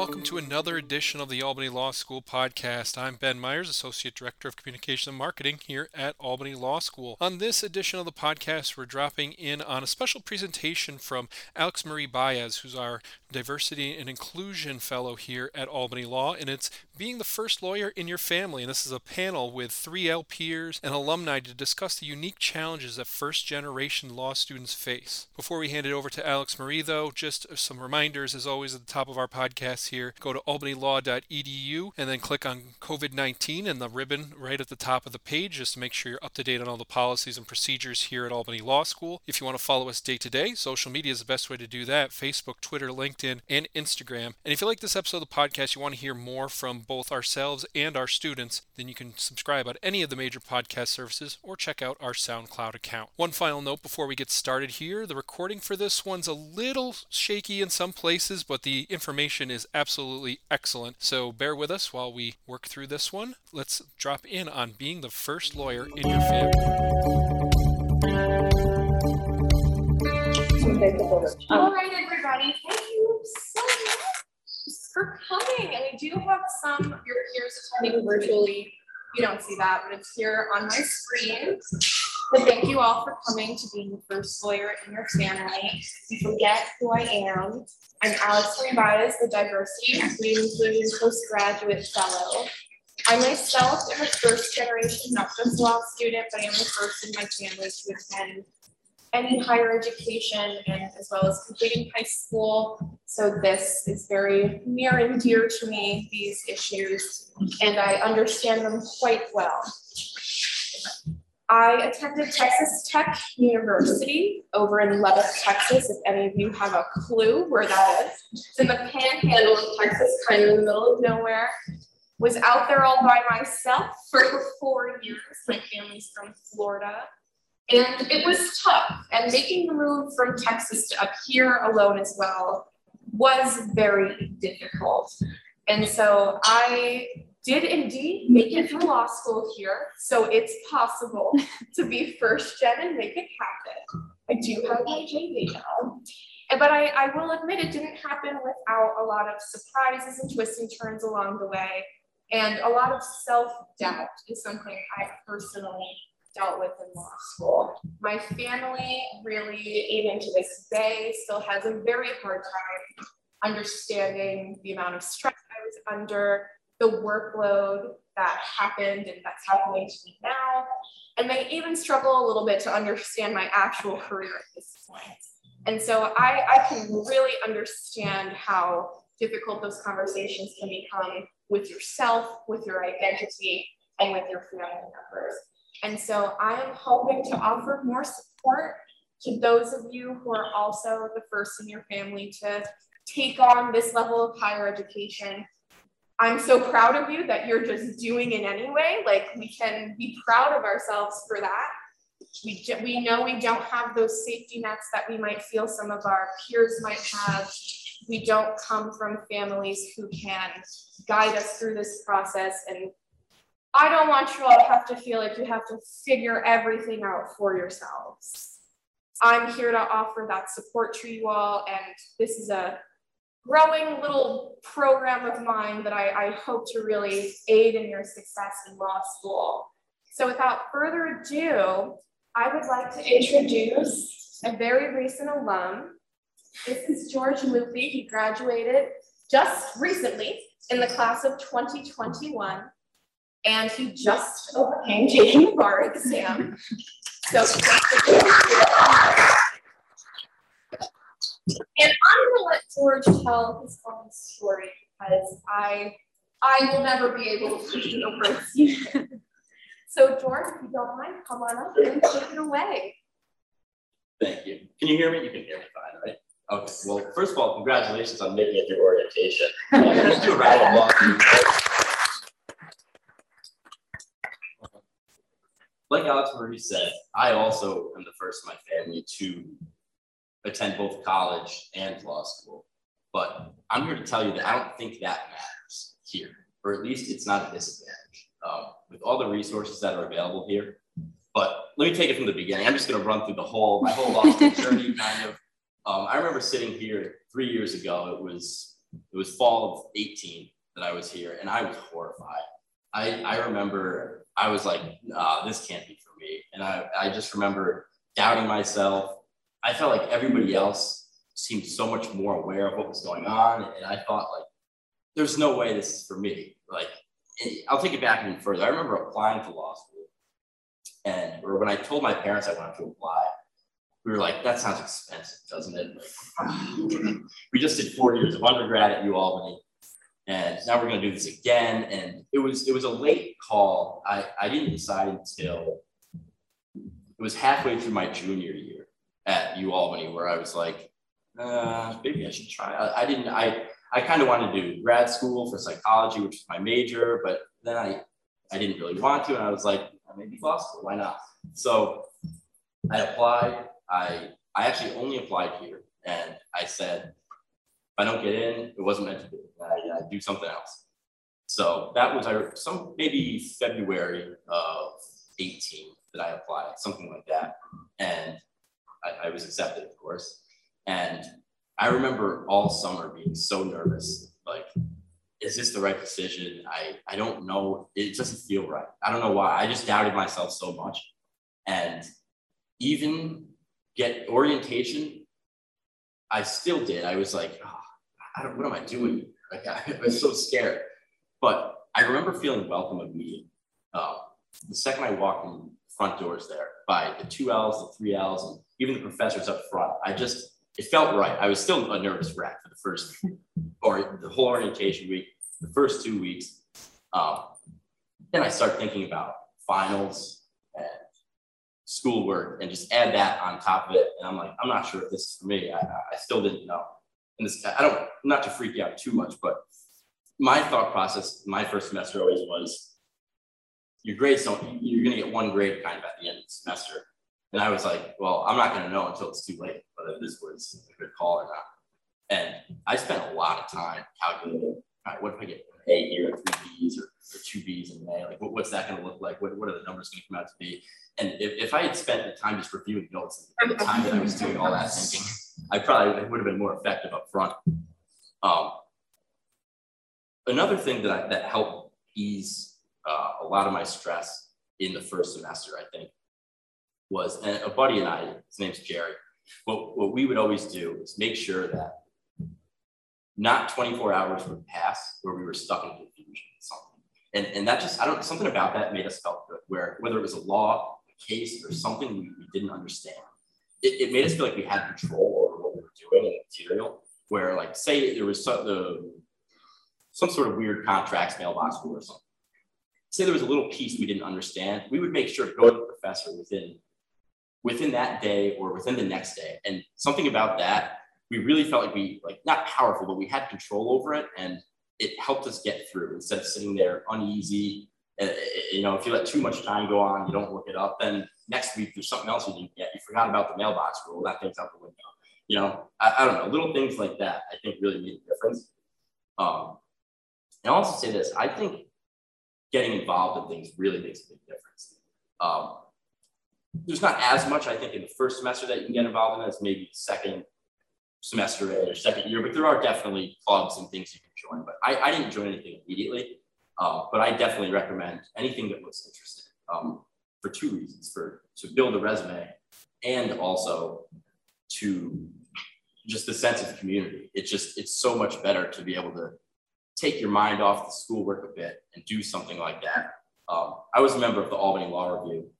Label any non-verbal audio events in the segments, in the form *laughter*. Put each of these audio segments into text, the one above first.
welcome to another edition of the Albany Law School podcast. I'm Ben Myers, Associate Director of Communication and Marketing here at Albany Law School. On this edition of the podcast, we're dropping in on a special presentation from Alex Marie Baez, who's our Diversity and Inclusion Fellow here at Albany Law, and it's being the first lawyer in your family. And this is a panel with three L peers and alumni to discuss the unique challenges that first generation law students face. Before we hand it over to Alex Marie, though, just some reminders as always at the top of our podcast here. Go to albanylaw.edu and then click on COVID 19 and the ribbon right at the top of the page just to make sure you're up to date on all the policies and procedures here at Albany Law School. If you want to follow us day to day, social media is the best way to do that Facebook, Twitter, LinkedIn, and Instagram. And if you like this episode of the podcast, you want to hear more from both ourselves and our students, then you can subscribe on any of the major podcast services or check out our SoundCloud account. One final note before we get started here the recording for this one's a little shaky in some places, but the information is absolutely excellent. So bear with us while we work through this one. Let's drop in on being the first lawyer in your family. All right, everybody. Thank you so much for coming. And we do have some of your peers attending virtually. You don't see that, but it's here on my screen. But thank you all for coming to being the first lawyer in your family. You forget who I am. I'm Alex Baez, the Diversity, Equity, and Inclusion Postgraduate Fellow. I myself am a first generation, not just law student, but I am the first in my family to attend any higher education and as well as completing high school. So this is very near and dear to me, these issues, and I understand them quite well. I attended Texas Tech University over in Lubbock, Texas, if any of you have a clue where that is. It's in the panhandle of Texas, kind of in the middle of nowhere. Was out there all by myself for four years. My family's from Florida. And it was tough. And making the move from Texas to up here alone as well was very difficult. And so I did indeed make it through law school here. So it's possible *laughs* to be first gen and make it happen. I do have my JD now. But I, I will admit it didn't happen without a lot of surprises and twists and turns along the way. And a lot of self doubt is something I personally dealt with in law school. My family really, even to this day, still has a very hard time understanding the amount of stress I was under, the workload that happened and that's happening to me now. And they even struggle a little bit to understand my actual career at this point. And so I, I can really understand how difficult those conversations can become with yourself, with your identity, and with your family members. And so I am hoping to offer more support to those of you who are also the first in your family to take on this level of higher education I'm so proud of you that you're just doing it anyway. Like we can be proud of ourselves for that. We, we know we don't have those safety nets that we might feel some of our peers might have. We don't come from families who can guide us through this process. And I don't want you all to have to feel like you have to figure everything out for yourselves. I'm here to offer that support to you all. And this is a growing little program of mine that I, I hope to really aid in your success in law school. So without further ado, I would like to introduce a very recent alum. This is George Lupi. He graduated just recently in the class of 2021, and he just overcame taking the bar exam. So *laughs* and I'm gonna let George tell his own story because I I will never be able to teach the words. *laughs* so George, if you don't mind, come on up and take it away. Thank you. Can you hear me? You can hear me fine, right? Okay. Well, first of all, congratulations on making it through orientation. *laughs* Let's do a round of applause. Alex Marie said, I also am the first in my family to attend both college and law school. but I'm here to tell you that I don't think that matters here, or at least it's not a disadvantage um, with all the resources that are available here. But let me take it from the beginning. I'm just going to run through the whole my whole law school journey, *laughs* kind of. Um, I remember sitting here three years ago. It was it was fall of 18 that I was here, and I was horrified. I I remember I was like, nah, this can't be and I I just remember doubting myself. I felt like everybody else seemed so much more aware of what was going on, and I thought like, there's no way this is for me. Like, I'll take it back even further. I remember applying to law school, and or when I told my parents I wanted to apply, we were like, that sounds expensive, doesn't it? Like, *laughs* we just did four years of undergrad at UAlbany, and now we're going to do this again. And it was it was a late call. I I didn't decide until it was halfway through my junior year at UAlbany where I was like, uh, maybe I should try. I, I didn't. I I kind of wanted to do grad school for psychology, which is my major, but then I I didn't really want to, and I was like, maybe law school. Why not? So I applied. I I actually only applied here, and I said, if I don't get in, it wasn't meant to be. I, I do something else. So that was I some maybe February of 18 that I applied, something like that, and I, I was accepted, of course. And I remember all summer being so nervous, like, is this the right decision? I, I don't know. It doesn't feel right. I don't know why. I just doubted myself so much. And even get orientation, I still did. I was like, oh, I don't, what am I doing? Like, *laughs* I was so scared. But I remember feeling welcome immediately. Uh, the second I walked in front doors there by the two L's, the three L's, and even the professors up front, I just, it felt right. I was still a nervous wreck for the first, *laughs* or the whole orientation week, the first two weeks. Um, then I start thinking about finals and schoolwork and just add that on top of it. And I'm like, I'm not sure if this is for me. I, I still didn't know. And this, I don't, not to freak you out too much, but my thought process, my first semester always was, your grades don't, you're going to get one grade kind of at the end of the semester. And I was like, well, I'm not going to know until it's too late whether this was a good call or not. And I spent a lot of time calculating, right, what if I get an A here, three B's, or, or two B's in May? Like, what, what's that going to look like? What, what are the numbers going to come out to be? And if, if I had spent the time just reviewing notes the time that I was doing all that thinking, I probably would have been more effective up front. Um, another thing that, I, that helped ease uh, a lot of my stress in the first semester, I think, was and a buddy and I, his name's Jerry. What, what we would always do is make sure that not 24 hours would pass where we were stuck in confusion with something. And, and that just, I don't, something about that made us felt good, where whether it was a law, a case, or something we, we didn't understand, it, it made us feel like we had control over what we were doing in the material, where like, say there was some, the, some sort of weird contracts mailbox rule or something. Say there was a little piece we didn't understand, we would make sure to go to the professor within within that day or within the next day. And something about that, we really felt like we like not powerful, but we had control over it, and it helped us get through instead of sitting there uneasy. Uh, you know, if you let too much time go on, you don't look it up. Then next week there's something else you didn't get. You forgot about the mailbox rule. That thing's out the window. You know, I, I don't know. Little things like that, I think, really made a difference. Um, and I'll also say this: I think getting involved in things really makes a big difference. Um, there's not as much, I think, in the first semester that you can get involved in as maybe second semester or second year, but there are definitely clubs and things you can join. But I, I didn't join anything immediately, uh, but I definitely recommend anything that looks interesting um, for two reasons: for to build a resume, and also to just the sense of community. It's just it's so much better to be able to take your mind off the schoolwork a bit and do something like that. Um, I was a member of the Albany Law Review,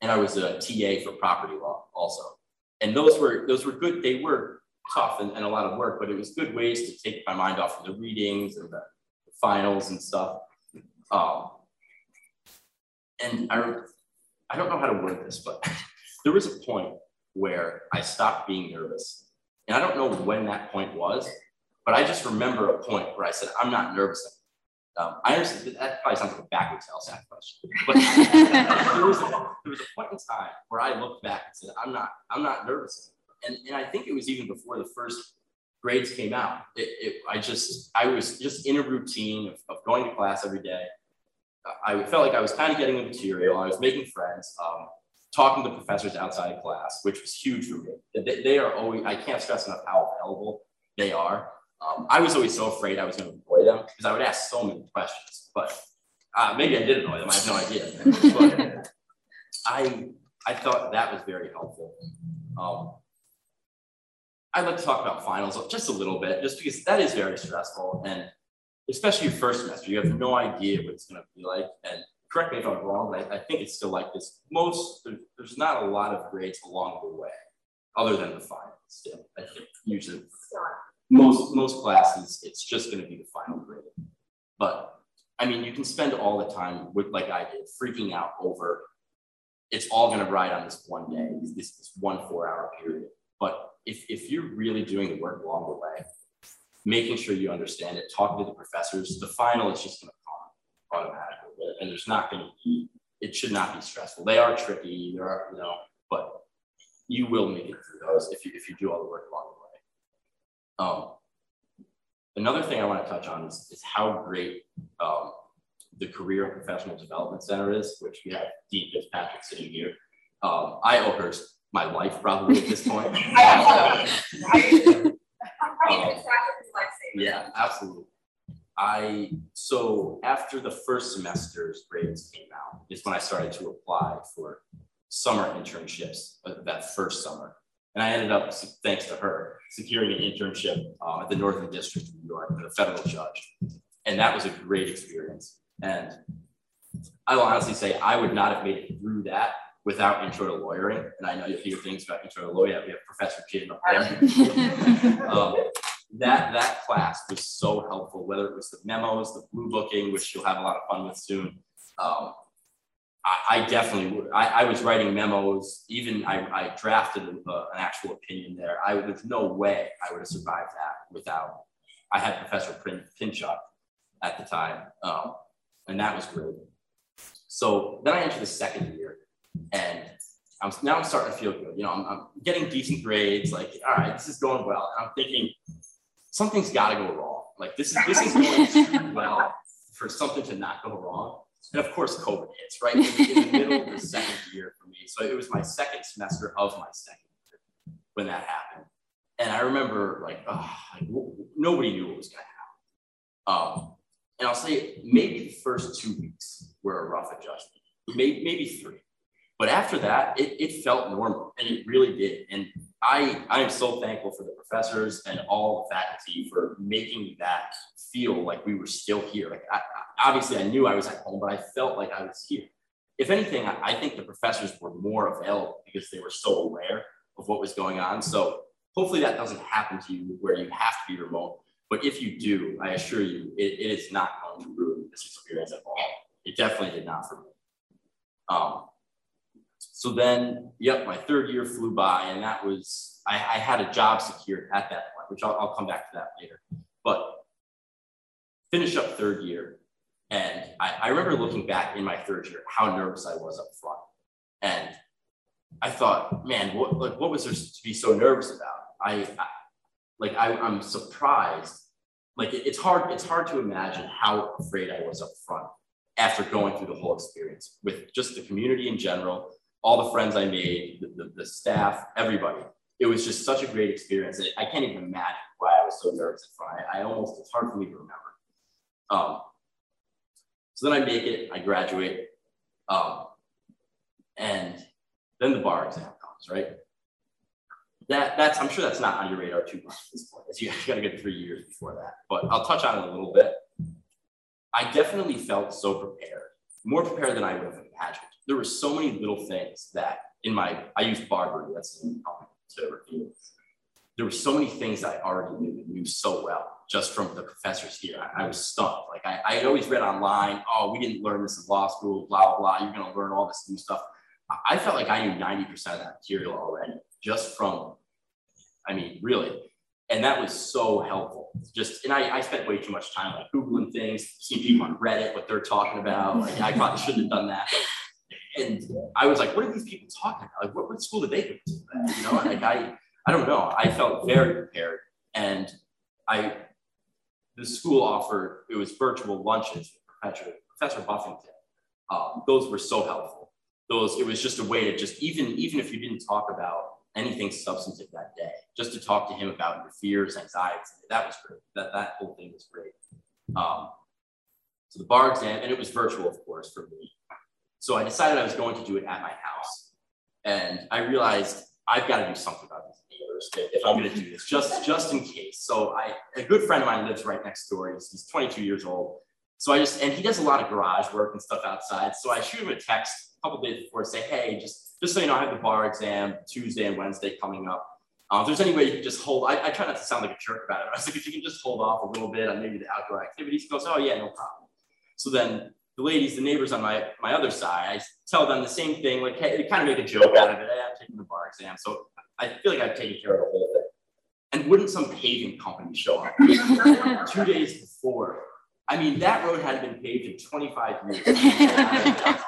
and I was a TA for property law also. And those were those were good. They were tough and, and a lot of work, but it was good ways to take my mind off of the readings and the, the finals and stuff. Um, and I, I don't know how to word this, but *laughs* there was a point where I stopped being nervous. And I don't know when that point was, but I just remember a point where I said, I'm not nervous um, I understand that probably sounds like a backwards LSAT question, but *laughs* there, was a, there was a point in time where I looked back and said, I'm not, I'm not nervous. And, and I think it was even before the first grades came out. It, it, I just, I was just in a routine of, of going to class every day. I felt like I was kind of getting the material. I was making friends, um, talking to professors outside of class, which was huge for me. They, they are always, I can't stress enough how available they are. Um, I was always so afraid I was going to annoy them because I would ask so many questions, but uh, maybe I did annoy them. I have no idea. *laughs* I, I thought that was very helpful. Um, I'd like to talk about finals just a little bit, just because that is very stressful. And especially your first semester, you have no idea what it's going to be like. And correct me if I'm wrong, but I, I think it's still like this. Most, there, there's not a lot of grades along the way, other than the finals. Still, I think usually most, most classes, it's just going to be the final grade. But I mean, you can spend all the time with, like I did, freaking out over it's all going to ride on this one day, this, this one four hour period. But if, if you're really doing the work along the way, making sure you understand it, talking to the professors, the final is just going to come automatically. And there's not going to be, it should not be stressful. They are tricky, there are, you know, but you will make it through those if you, if you do all the work along the way. Um, another thing I want to touch on is, is how great um, the Career and Professional Development Center is, which we have Dean Fitzpatrick sitting here. Um, I owe her my life probably at this point. *laughs* *laughs* *laughs* um, yeah, absolutely. I so after the first semester's grades came out is when I started to apply for summer internships uh, that first summer. And I ended up, thanks to her, securing an internship uh, at the Northern District of New York with a federal judge. And that was a great experience. And I will honestly say I would not have made it through that without intro to lawyering. And I know you'll hear things about intro to lawyering. We have Professor Kidd up there. *laughs* um, that that class was so helpful, whether it was the memos, the blue booking, which you'll have a lot of fun with soon. Um, I, I, definitely, I, I, was writing memos. Even I, I drafted a, an actual opinion there. I there's no way I would have survived that without. I had Professor Pinchuk at the time, um, and that was great. So then I entered the second year, and I'm now I'm starting to feel good. You know, I'm, I'm getting decent grades. Like, all right, this is going well. And I'm thinking something's got to go wrong. Like this is this is *laughs* going well for something to not go wrong. And of course, COVID hits right in, the middle of the second year for me. So it was my second semester of my second year when that happened. And I remember like, oh, like nobody knew what was going to happen. Um, and I'll say maybe the first two weeks were a rough adjustment, maybe, maybe three. But after that, it, it felt normal and it really did. And I, I am so thankful for the professors and all the faculty for making that feel like we were still here. Like I, obviously I knew I was at home, but I felt like I was here. If anything, I, I think the professors were more available because they were so aware of what was going on. So hopefully that doesn't happen to you where you have to be remote. But if you do, I assure you, it, it is not going to ruin this experience at all. It definitely did not for me. Um, so then, yep, my third year flew by, and that was, I, I had a job secured at that point, which I'll, I'll come back to that later. But finish up third year, and I, I remember looking back in my third year, how nervous I was up front. And I thought, man, what, like, what was there to be so nervous about? I, I like, I, I'm surprised. Like, it, it's hard, it's hard to imagine how afraid I was up front after going through the whole experience with just the community in general all the friends I made, the, the, the, staff, everybody. It was just such a great experience. I can't even imagine why I was so nervous in front. I, I almost, it's hard for me to remember. Um, so then I make it, I graduate, um, and then the bar exam comes, right? That, that's, I'm sure that's not on your radar too much at this point. You, you gotta get three years before that, but I'll touch on it a little bit. I definitely felt so prepared, more prepared than I would have imagined there were so many little things that in my, I use BARBRI, that's to review. There were so many things I already knew, knew so well just from the professors here. I, I was stumped. Like I, I had always read online, oh, we didn't learn this in law school, blah, blah, blah. You're going to learn all this new stuff. I felt like I knew 90% of that material already just from, I mean, really. And that was so helpful. Just, and I, I spent way too much time like Googling things, seeing people on Reddit, what they're talking about. Like I probably shouldn't have done that and I was like, what are these people talking about? Like, what, what school did they go to? You know, like I, I don't know. I felt very prepared. And I, the school offered, it was virtual lunches with Professor, Professor Buffington. Um, those were so helpful. Those, it was just a way to just, even, even if you didn't talk about anything substantive that day, just to talk to him about your fears, anxieties, that was great. That, that whole thing was great. Um, so the bar exam, and it was virtual, of course, for me. So I decided I was going to do it at my house. And I realized I've got to do something about these neighbors if I'm going to do this, just, just in case. So I, a good friend of mine lives right next door. He's, he's 22 years old. So I just, and he does a lot of garage work and stuff outside. So I shoot him a text a couple days before, say, hey, just, just so you know, I have the bar exam Tuesday and Wednesday coming up. Um, if there's any way you can just hold, I, I, try not to sound like a jerk about it. I was like, if you can just hold off a little bit on maybe the outdoor activities, he goes, oh yeah, no problem. So then the ladies, the neighbors on my, my other side, I tell them the same thing, like, hey, kind of make a joke out of it. Hey, I'm taking the bar exam. So I feel like I've taken care of the whole thing. And wouldn't some paving company show up *laughs* two days before? I mean, that road had been paved in 25 years. *laughs*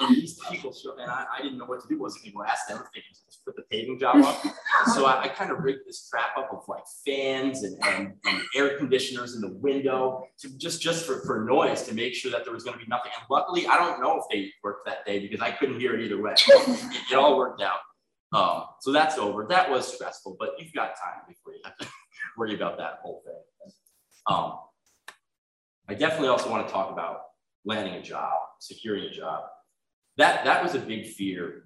and these people show, and I, I, didn't know what to do. wasn't going to ask them if they could just put the paving job up. so I, I kind of rigged this trap up of like fans and, and, and, air conditioners in the window to just just for, for noise to make sure that there was going to be nothing. And luckily, I don't know if they worked that day because I couldn't hear it either way. It, it all worked out. Um, so that's over. That was stressful, but you've got time before you have to *laughs* worry about that whole thing. Um, I definitely also want to talk about landing a job, securing a job. That that was a big fear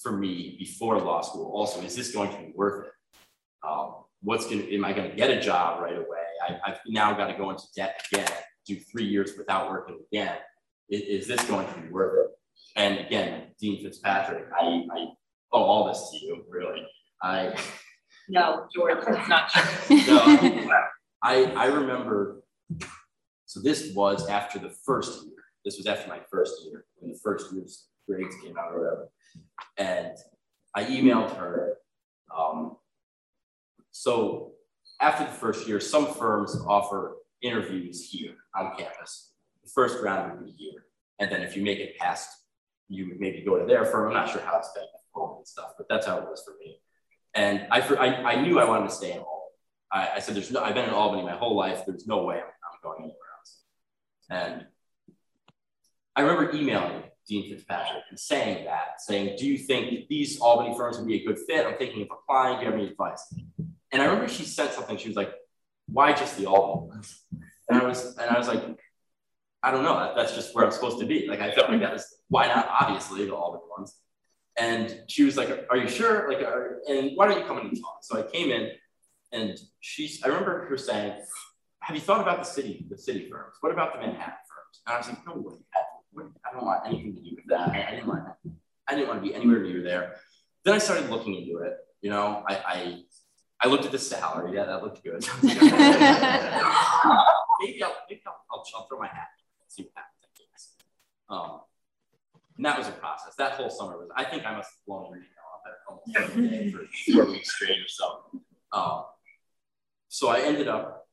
for me before law school. Also, is this going to be worth it? Um, what's going to am I going to get a job right away? I, have now got to go into debt again, do three years without working again. Is, is, this going to be worth it? And again, Dean Fitzpatrick, I, I owe all this to you, really. I no, George, it's not true. *laughs* no, *laughs* I I remember. So this was after the first year. This was after my first year when the first year's grades came out or whatever. And I emailed her. Um, so after the first year, some firms offer interviews here on campus. The first round would be here. And then if you make it past, you would maybe go to their firm. I'm not sure how it's been and stuff, but that's how it was for me. And I, I, I knew I wanted to stay in Albany. I, I, said, there's no, I've been in Albany my whole life. There's no way I'm, I'm going anywhere else. And I remember emailing Dean Fitzpatrick and saying that, saying, do you think these Albany firms would be a good fit? I'm thinking of applying. Do you have any advice? And I remember she said something. She was like, why just the Albany ones? And I was, and I was like, I don't know. That, that's just where I'm supposed to be. Like, I felt like that was, why not? Obviously, the Albany ones. And she was like, are you sure? Like, are, and why don't you come in and talk? So I came in and she, I remember her saying, have you thought about the city, the city firms? What about the Manhattan firms? And I was like, no way. I don't want anything to do with that. I, didn't want I didn't want to be anywhere near there. Then I started looking into it. You know, I I, I looked at the salary. Yeah, that looked good. *laughs* maybe I'll maybe I'll, I'll, I'll, throw my hat. See what happens. Um, and that was a process. That whole summer was. I think I must have blown reading off at almost every day *laughs* for four weeks straight or so. Um, so I ended up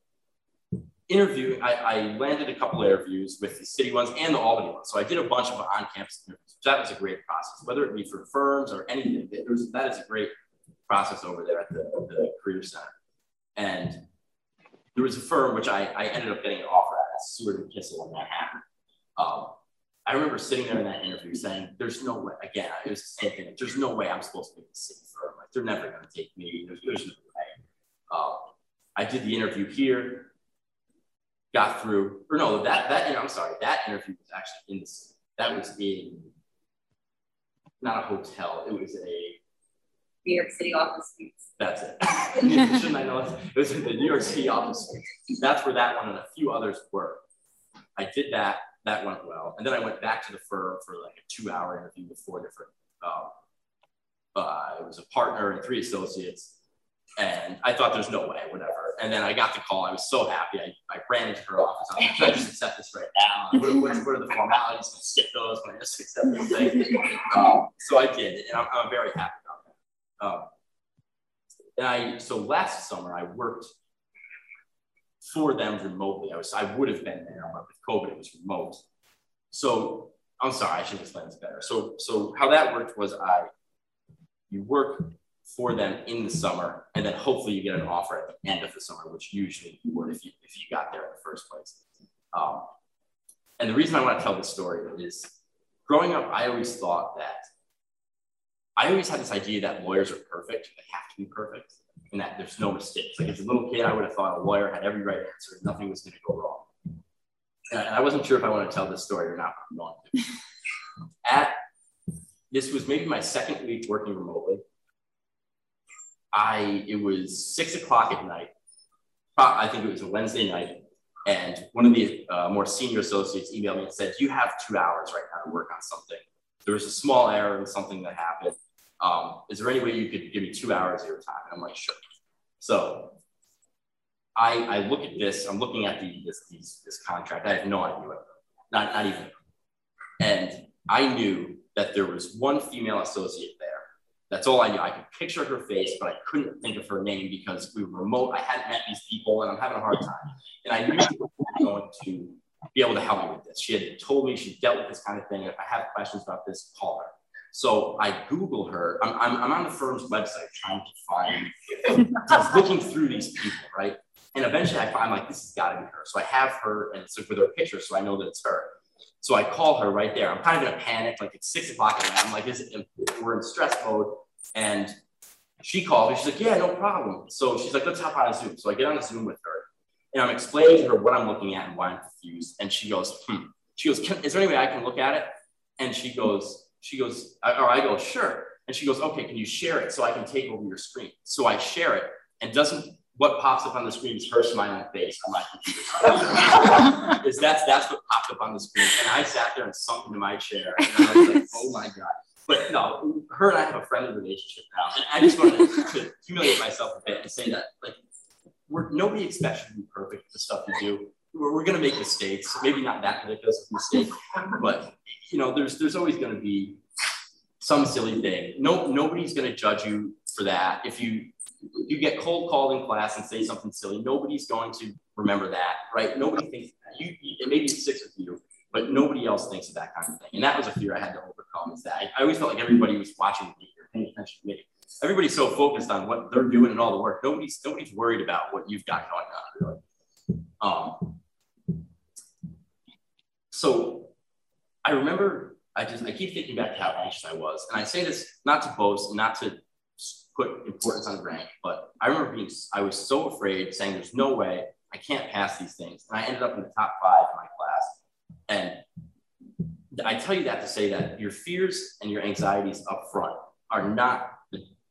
interviewing, I, I, landed a couple of interviews with the city ones and the Albany ones. So I did a bunch of on-campus interviews. That was a great process, whether it be for firms or anything. Was, that is a great process over there at the, the Career Center. And there was a firm which I, I ended up getting an offer at, Seward and Kissel in Manhattan. Um, I remember sitting there in that interview saying, "There's no way." Again, it was the same thing. There's no way I'm supposed to be the city firm. Like they're never going to take me. There's, there's no way. Um, I did the interview here got through, or no, that, that, I'm sorry, that interview was actually in the city. That was in, not a hotel, it was a, New York City office suites. That's it. *laughs* Shouldn't I know it? It was in the New York City office suites. That's where that one and a few others were. I did that. That went well. And then I went back to the firm for like a two hour interview with four different, um, uh, it was a partner and three associates. And I thought there's no way, whatever. And then I got the call. I was so happy. I, I ran into her office. I was like, I just accept this right now? What, what, what are the formalities? I skip those? I just accept the thing? Um, so I did. And I'm, I'm very happy about that. Um, and I, so last summer I worked for them remotely. I was, I would have been there, but with COVID, it was remote. So I'm sorry, I should explain this better. So, so how that worked was I, you work for them in the summer, and then hopefully you get an offer at the end of the summer, which usually you would if you if you got there in the first place. Um, and the reason I want to tell this story is growing up, I always thought that I always had this idea that lawyers are perfect, they have to be perfect, and that there's no mistakes. Like as a little kid, I would have thought a lawyer had every right answer, nothing was going to go wrong. And I wasn't sure if I want to tell this story or not, I'm going to. At this was maybe my second week working remotely. I it was six o'clock at night. I think it was a Wednesday night, and one of the uh, more senior associates emailed me and said, "You have two hours right now to work on something. There was a small error in something that happened. Um, is there any way you could give me two hours of your time?" And I'm like, "Sure." So I, I look at this. I'm looking at the this these, this contract. I have no idea what, not not even. And I knew that there was one female associate there that's all I knew. I could picture her face, but I couldn't think of her name because we were remote. I hadn't met these people, and I'm having a hard time. And I knew she was going to be able to help me with this. She had told me she dealt with this kind of thing. If I have questions about this, call her. So I Google her. I'm, I'm, I'm on the firm's website trying to find, *laughs* I was looking through these people, right? And eventually I find, like, this has got to be her. So I have her and so with her picture, so I know that it's her. So I call her right there. I'm kind of in a panic, like it's six o'clock night. I'm like, is it, we're in stress mode. And she called me. She's like, yeah, no problem. So she's like, let's hop on a Zoom. So I get on a Zoom with her and I'm explaining to her what I'm looking at and why I'm confused. And she goes, hmm. She goes, is there any way I can look at it? And she goes, she goes, or I go, sure. And she goes, okay, can you share it so I can take over your screen? So I share it and doesn't what pops up on the screen is her smiling face on my computer. *laughs* is that's that's what popped up on the screen. And I sat there and sunk into my chair and I was like, oh my God. But no, her and I have a friendly relationship now. And I just wanted to humiliate myself a bit and say that like we're nobody expects you to be perfect with the stuff you do. We're, we're gonna make mistakes, maybe not that ridiculous mistake, but you know, there's there's always gonna be some silly thing. No, nobody's gonna judge you for that. If you you get cold called in class and say something silly, nobody's going to remember that, right? Nobody thinks that. You, you maybe it sticks with you, but nobody else thinks of that kind of thing. And that was a fear I had to overcome. Is that I, I always felt like everybody was watching me or paying attention to me. Everybody's so focused on what they're doing and all the work. Nobody's nobody's worried about what you've got going on, really. Um, so I remember I just I keep thinking back to how anxious I was, and I say this not to boast, not to put importance on rank, but I remember being, I was so afraid saying, there's no way I can't pass these things. And I ended up in the top five in my class. And I tell you that to say that your fears and your anxieties up front are not,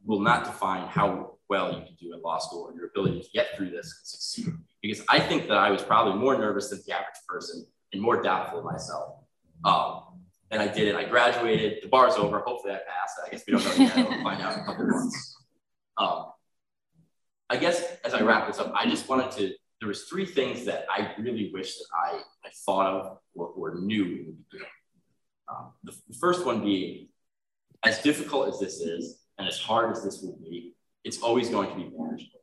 will not define how well you can do in law school or your ability to get through this and succeed. Because I think that I was probably more nervous than the average person and more doubtful of myself. Um, and I did it. I graduated. The bar's over. Hopefully, I passed. I guess we don't know yet. We'll find out in a couple months. Um, I guess as I wrap this up, I just wanted to. There was three things that I really wish that I, I thought of or, or knew in the beginning. Um, the, the first one being, as difficult as this is, and as hard as this will be, it's always going to be manageable.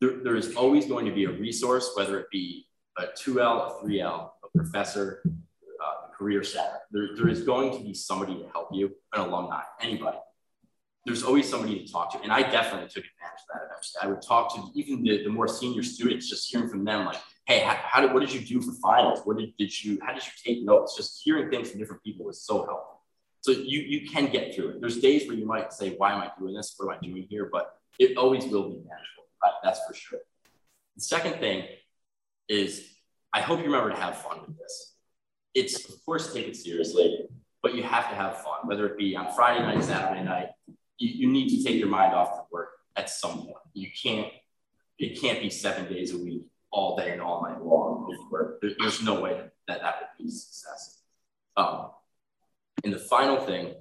There, there is always going to be a resource, whether it be a 2L, a 3L, professor, uh, career center. There, there is going to be somebody to help you, an alumni, anybody. There's always somebody to talk to. And I definitely took advantage of that eventually. I would talk to even the, the more senior students, just hearing from them, like, hey, how, how did, what did you do for finals? What did, did you, how did you take notes? Just hearing things from different people was so helpful. So you, you can get through it. There's days where you might say, why am I doing this? What am I doing here? But it always will be manageable. That's for sure. The second thing is I hope you remember to have fun with this it's of course take it seriously, but you have to have fun, whether it be on Friday night, Saturday night. You, you need to take your mind off the work at some point. You can't, it can't be seven days a week, all day and all night long. There, there's no way that that would be success. Um, and the final thing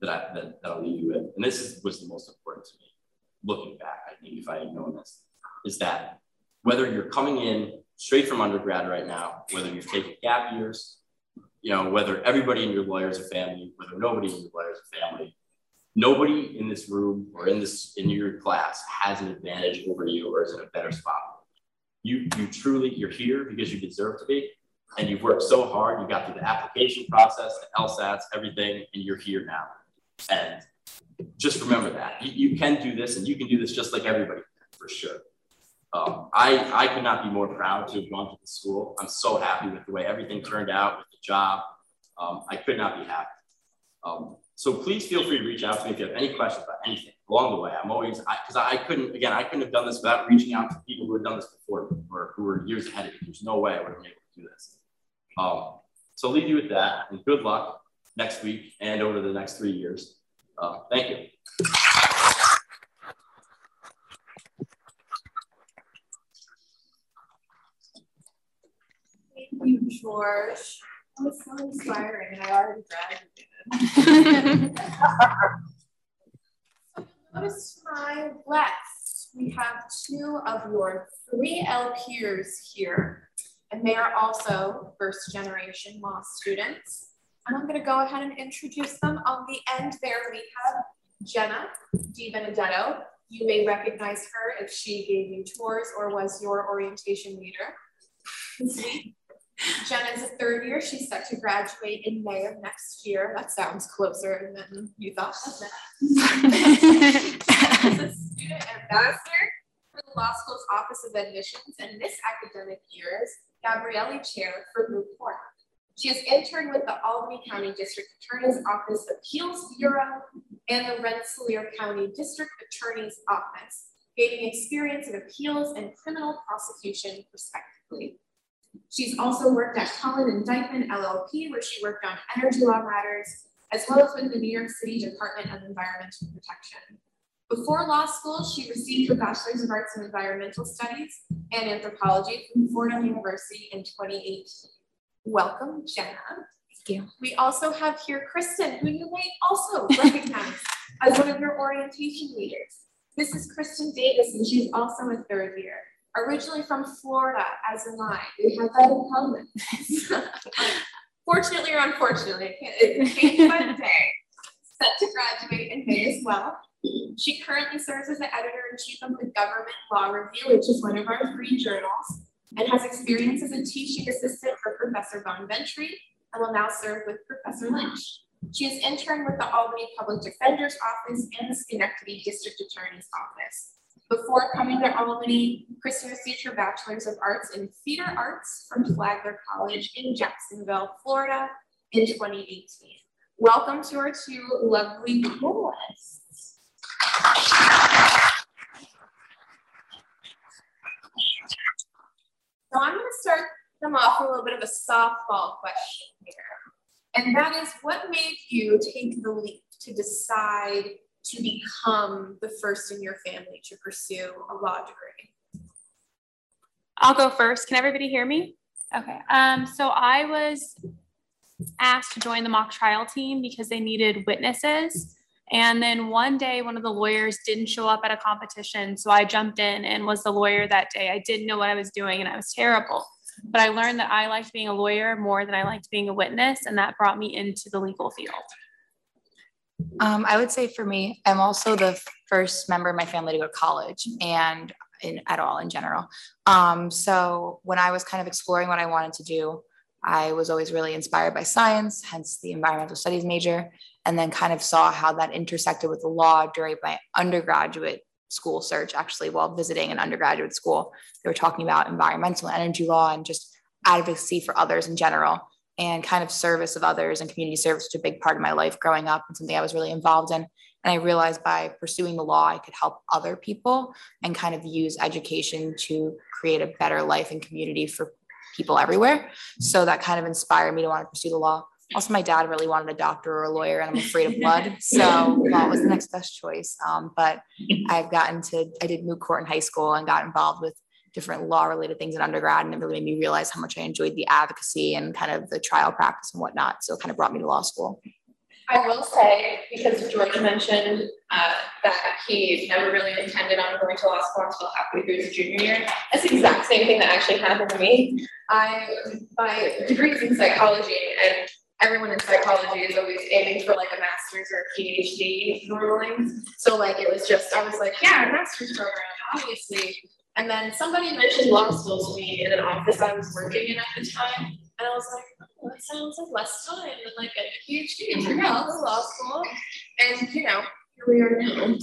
that, I, that, that I'll leave you with, and this is, was the most important to me, looking back, I think if I had known this, is that whether you're coming in straight from undergrad right now, whether you've taken gap years, you know, whether everybody in your lawyer is a family, whether nobody in your lawyer is a family, nobody in this room or in this in your class has an advantage over you or is in a better spot. You you truly you're here because you deserve to be, and you've worked so hard. You got through the application process, the LSATs, everything, and you're here now. And just remember that you, you can do this and you can do this just like everybody for sure. Um, I, I could not be more proud to have gone to the school. I'm so happy with the way everything turned out with the job. Um, I could not be happy. Um, so please feel free to reach out to me if you have any questions about anything along the way. I'm always, because I, I, couldn't, again, I couldn't have done this without reaching out to people who had done this before or who were years ahead of me. There's no way I would have been able to do this. Um, so I'll leave you with that and good luck next week and over the next three years. Uh, thank you. You, George. That was so inspiring, and I already graduated. *laughs* so notice my left, we have two of your three L peers here, and they are also first generation law students. And I'm going to go ahead and introduce them. On the end there, we have Jenna Di Benedetto. You may recognize her if she gave you tours or was your orientation leader. Jenna is a third year. She's set to graduate in May of next year. That sounds closer than you thought, doesn't it? *laughs* She's a student ambassador for the law school's Office of Admissions, and this academic year is Gabrielli Chair for moot court. She has interned with the Albany County District Attorney's Office Appeals Bureau and the Rensselaer County District Attorney's Office, gaining experience in appeals and criminal prosecution, respectively. She's also worked at Cullen and Dyckman LLP, where she worked on energy law matters, as well as with the New York City Department of Environmental Protection. Before law school, she received her Bachelor's of Arts in Environmental Studies and Anthropology from Fordham University in 2018. Welcome, Jenna. Thank you. We also have here Kristen, who you may also recognize as one of your orientation leaders. This is Kristen Davis, and she's also a third year originally from Florida, as am I. We have that in common. *laughs* Fortunately or unfortunately, it came by the day. Set to graduate in May as well. She currently serves as the editor-in-chief of the Government Law Review, which is one of our free journals, and has experience as a teaching assistant for Professor Bonventre, and will now serve with Professor Lynch. She has interned with the Albany Public Defender's Office and the Schenectady District Attorney's Office. Before coming to Albany, Kristen received her Bachelor's of Arts in Theater Arts from Flagler College in Jacksonville, Florida in 2018. Welcome to our two lovely panelists. So I'm going to start them off with a little bit of a softball question here. And that is what made you take the leap to decide to become the first in your family to pursue a law degree? I'll go first. Can everybody hear me? Okay. Um, so I was asked to join the mock trial team because they needed witnesses. And then one day, one of the lawyers didn't show up at a competition. So I jumped in and was the lawyer that day. I didn't know what I was doing and I was terrible. But I learned that I liked being a lawyer more than I liked being a witness. And that brought me into the legal field. Um, I would say for me, I'm also the first member of my family to go to college and in, at all in general. Um, so when I was kind of exploring what I wanted to do, I was always really inspired by science, hence the environmental studies major, and then kind of saw how that intersected with the law during my undergraduate school search, actually, while visiting an undergraduate school. They were talking about environmental energy law and just advocacy for others in general and kind of service of others and community service was a big part of my life growing up and something I was really involved in. And I realized by pursuing the law, I could help other people and kind of use education to create a better life and community for people everywhere. So that kind of inspired me to want to pursue the law. Also, my dad really wanted a doctor or a lawyer, and I'm afraid of blood. So law was the next best choice. Um, but I've gotten to, I did moot court in high school and got involved with different law related things in undergrad. And it really made me realize how much I enjoyed the advocacy and kind of the trial practice and whatnot. So it kind of brought me to law school. I will say, because George mentioned uh, that he never really intended on going to law school until halfway through his junior year, that's the exact same thing that actually happened to me. I, my degree's in psychology, and everyone in psychology is always aiming for like a master's or a PhD normally. So like it was just, I was like, yeah, a master's program, obviously and then somebody mentioned law school to me in an office I was working in at the time. And I was like, oh, that sounds like less time than like a PhD. It's like, yeah, I'll to law school. And, you know, here we are now.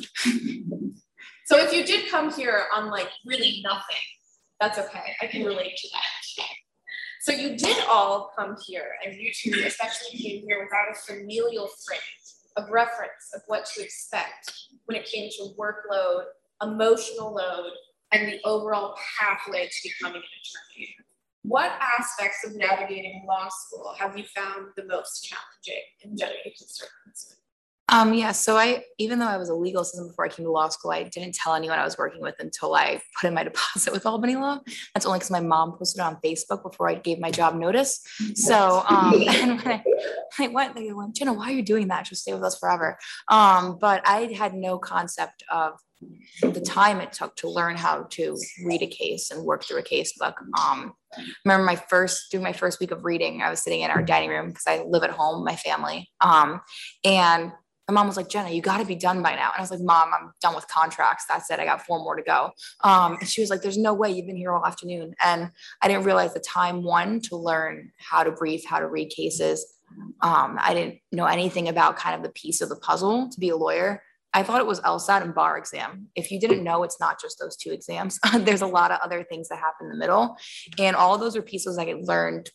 So if you did come here on like really nothing, that's okay. I can relate to that. So you did all come here, and you two especially came here without a familial frame of reference of what to expect when it came to workload, emotional load, and the overall pathway to becoming an attorney. What aspects of navigating law school have you found the most challenging and generated concerns? Um, yeah, so I, even though I was a legal assistant before I came to law school, I didn't tell anyone I was working with until I put in my *laughs* deposit with Albany Law. That's only because my mom posted on Facebook before I gave my job notice. So, um, *laughs* and when I, I went, they went, Jenna, why are you doing that? She'll stay with us forever. Um, but I had no concept of the time it took to learn how to read a case and work through a case book. Um, remember my first, doing my first week of reading, I was sitting in our dining room because I live at home, my family. Um, and my mom was like, Jenna, you got to be done by now. And I was like, Mom, I'm done with contracts. That's it. I got four more to go. Um, and she was like, There's no way you've been here all afternoon. And I didn't realize the time one to learn how to brief, how to read cases. Um, I didn't know anything about kind of the piece of the puzzle to be a lawyer. I thought it was LSAT and bar exam. If you didn't know, it's not just those two exams. *laughs* There's a lot of other things that happen in the middle. And all those are pieces I learned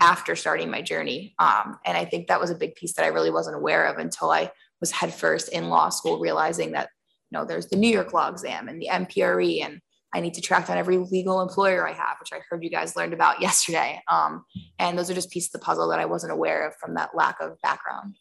after starting my journey. Um, and I think that was a big piece that I really wasn't aware of until I was headfirst in law school, realizing that, you know, there's the New York law exam and the MPRE, and I need to track down every legal employer I have, which I heard you guys learned about *laughs* yesterday. Um, and those are just pieces of the puzzle that I wasn't aware of from that lack of background.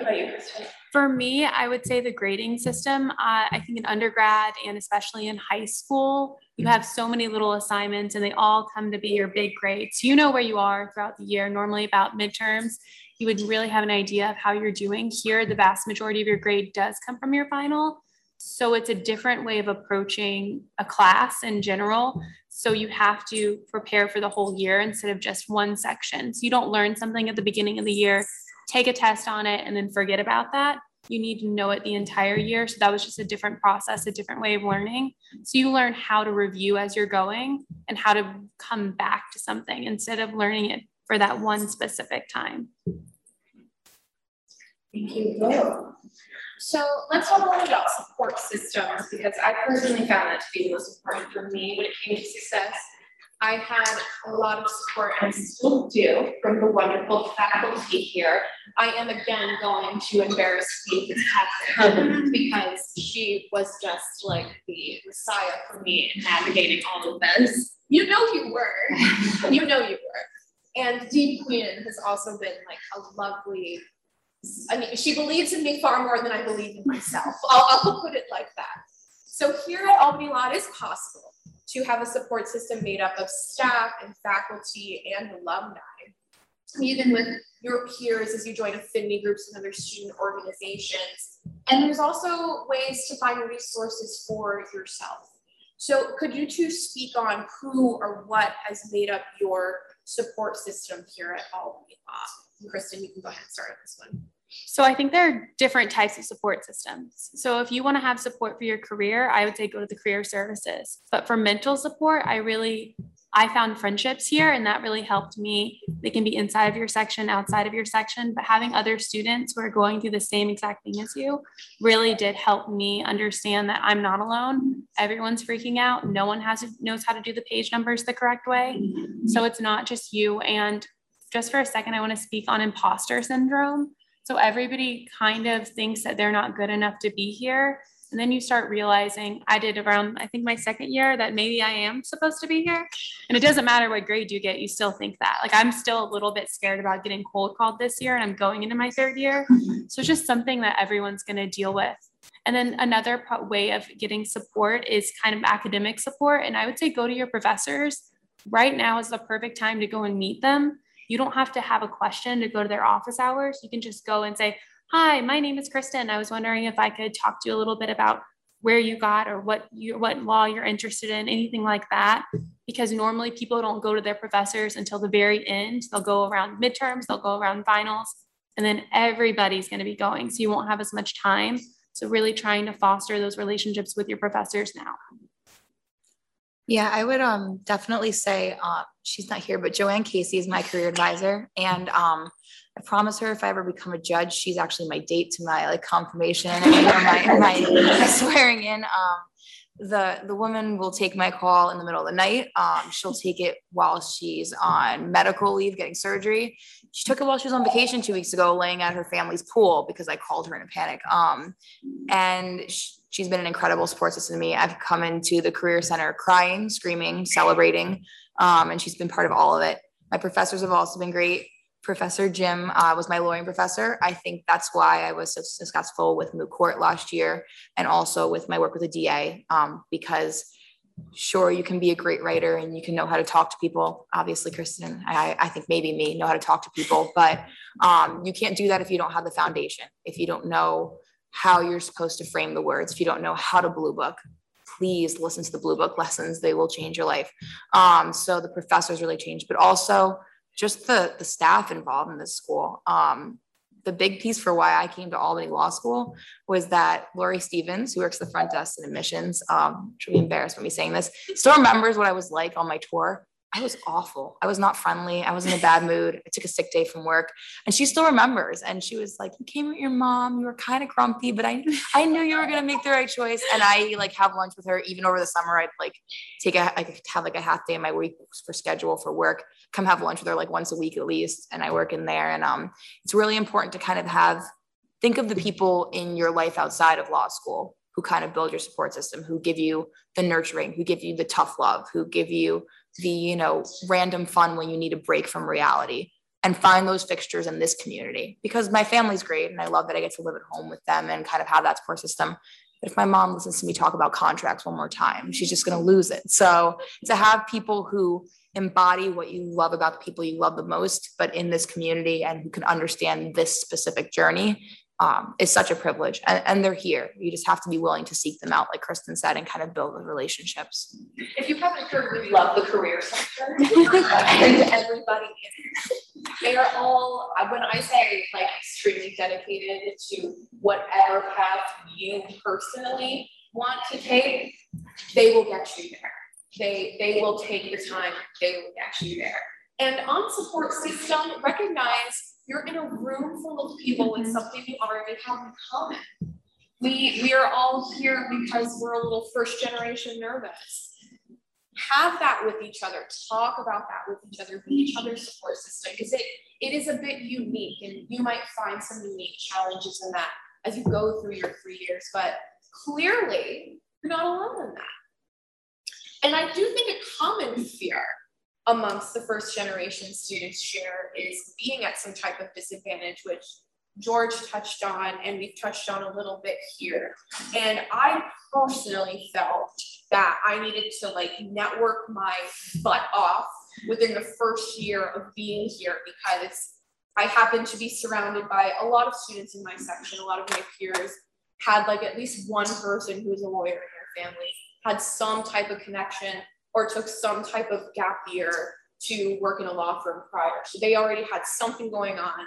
About you, Kristen? For me, I would say the grading system. Uh, I think in undergrad and especially in high school, you have so many little assignments and they all come to be your big grades. You know where you are throughout the year, normally about midterms you would really have an idea of how you're doing. Here, the vast majority of your grade does come from your final. So it's a different way of approaching a class in general. So you have to prepare for the whole year instead of just one section. So you don't learn something at the beginning of the year, take a test on it, and then forget about that. You need to know it the entire year. So that was just a different process, a different way of learning. So you learn how to review as you're going and how to come back to something instead of learning it for that one specific time. Thank you So let's talk a little about support systems because I personally found that to be the most important for me when it came to success. I had a lot of support and still do from the wonderful faculty here. I am again going to embarrass Kate Fitzpatrick *laughs* because she was just like the messiah for me in navigating all of this. You know you were. you know you were. And Dean Queen has also been like a lovely, I mean, she believes in me far more than I believe in myself. I'll, I'll put it like that. So here at Albany Law, is possible to have a support system made up of staff and faculty and alumni, even with your peers as you join affinity groups and other student organizations. And there's also ways to find resources for yourself. So could you two speak on who or what has made up your support system here at Law. Kristen, you can go ahead and start this one. So I think there are different types of support systems. So if you want to have support for your career, I would say go to the career services. But for mental support, I really I found friendships here and that really helped me. They can be inside of your section, outside of your section, but having other students who are going through the same exact thing as you really did help me understand that I'm not alone. Everyone's freaking out. No one has knows how to do the page numbers the correct way. So it's not just you. And just for a second, I want to speak on imposter syndrome. So everybody kind of thinks that they're not good enough to be here. And then you start realizing I did around, I think my second year that maybe I am supposed to be here. And it doesn't matter what grade you get, you still think that. Like I'm still a little bit scared about getting cold called this year and I'm going into my third year. Mm-hmm. So it's just something that everyone's going to deal with. And then another way of getting support is kind of academic support. And I would say go to your professors. Right now is the perfect time to go and meet them. You don't have to have a question to go to their office hours. You can just go and say, Hi, my name is Kristen. I was wondering if I could talk to you a little bit about where you got or what you what law you're interested in, anything like that. Because normally people don't go to their professors until the very end. They'll go around midterms, they'll go around finals, and then everybody's going to be going. So you won't have as much time. So really trying to foster those relationships with your professors now. Yeah, I would um definitely say uh, she's not here, but Joanne Casey is my career advisor, and um I promise her if I ever become a judge, she's actually my date to my like confirmation and know, *laughs* my, my swearing in. Um, the the woman will take my call in the middle of the night. Um, she'll take it while she's on medical leave getting surgery. She took it while she was on vacation two weeks ago, laying at her family's pool because I called her in a panic. Um, and she, she's been an incredible support system to me. I've come into the career center crying, screaming, celebrating, um, and she's been part of all of it. My professors have also been great. Professor Jim uh, was my lawyering professor. I think that's why I was so successful with moot court last year and also with my work with the DA um, because sure you can be a great writer and you can know how to talk to people obviously kristen i, I think maybe me know how to talk to people but um, you can't do that if you don't have the foundation if you don't know how you're supposed to frame the words if you don't know how to blue book please listen to the blue book lessons they will change your life um, so the professors really changed but also just the the staff involved in this school. Um, the big piece for why I came to Albany Law School was that Lori Stevens, who works the front desk and admissions, um, be embarrassed by me saying this, still remembers what I was like on my tour. I was awful. I was not friendly. I was in a bad mood. I took a sick day from work and she still remembers. And she was like, you came with your mom, you were kind of grumpy, but I, I knew you were to make the right choice. And I like have lunch with her even over the summer. I'd like take a, I could have like a half day in my week for schedule for work, come have lunch with her like once a week at least. And I work in there. And um, it's really important to kind of have, think of the people in your life outside of law school who kind of build your support system, who give you the nurturing, who give you the tough love, who give you the you know random fun when you need a break from reality and find those fixtures in this community because my family's great and I love that I get to live at home with them and kind of have that support system. But if my mom listens to me talk about contracts one more time, she's just going to lose it. So to have people who embody what you love about the people you love the most, but in this community and who can understand this specific journey um, is such a privilege and, and, they're here. You just have to be willing to seek them out like kristen said and kind of build the relationships. If you haven't heard we love the career center *laughs* and everybody they're all when i say like extremely dedicated to whatever path you personally want to take they will get you there. They they will take the time. They will get you there. And on support system recognize you're in a room full of people with mm-hmm. something you already have in common. We, we are all here because we're a little first generation nervous. Have that with each other. Talk about that with each other. Be each other's support system because it, it is a bit unique and you might find some unique challenges in that as you go through your three years. But clearly, you're not alone in that. And I do think a common fear amongst the first generation students share is being at some type of disadvantage, which George touched on and we've touched on a little bit here. And I personally felt that I needed to like network my butt off within the first year of being here because I happened to be surrounded by a lot of students in my section, a lot of my peers had like at least one person who was a lawyer in their family, had some type of connection or took some type of gap year to work in a law firm prior. So they already had something going on.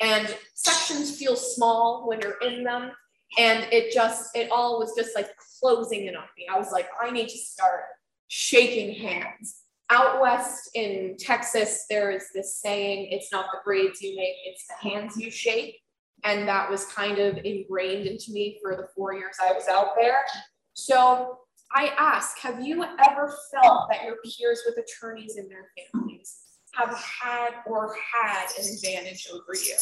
And sections feel small when you're in them. And it just, it all was just like closing in on me. I was like, I need to start shaking hands. Out west in Texas, there is this saying, it's not the grades you make, it's the hands you shake. And that was kind of ingrained into me for the four years I was out there. So I ask, have you ever felt that your peers with attorneys in their families have had or had an advantage over you?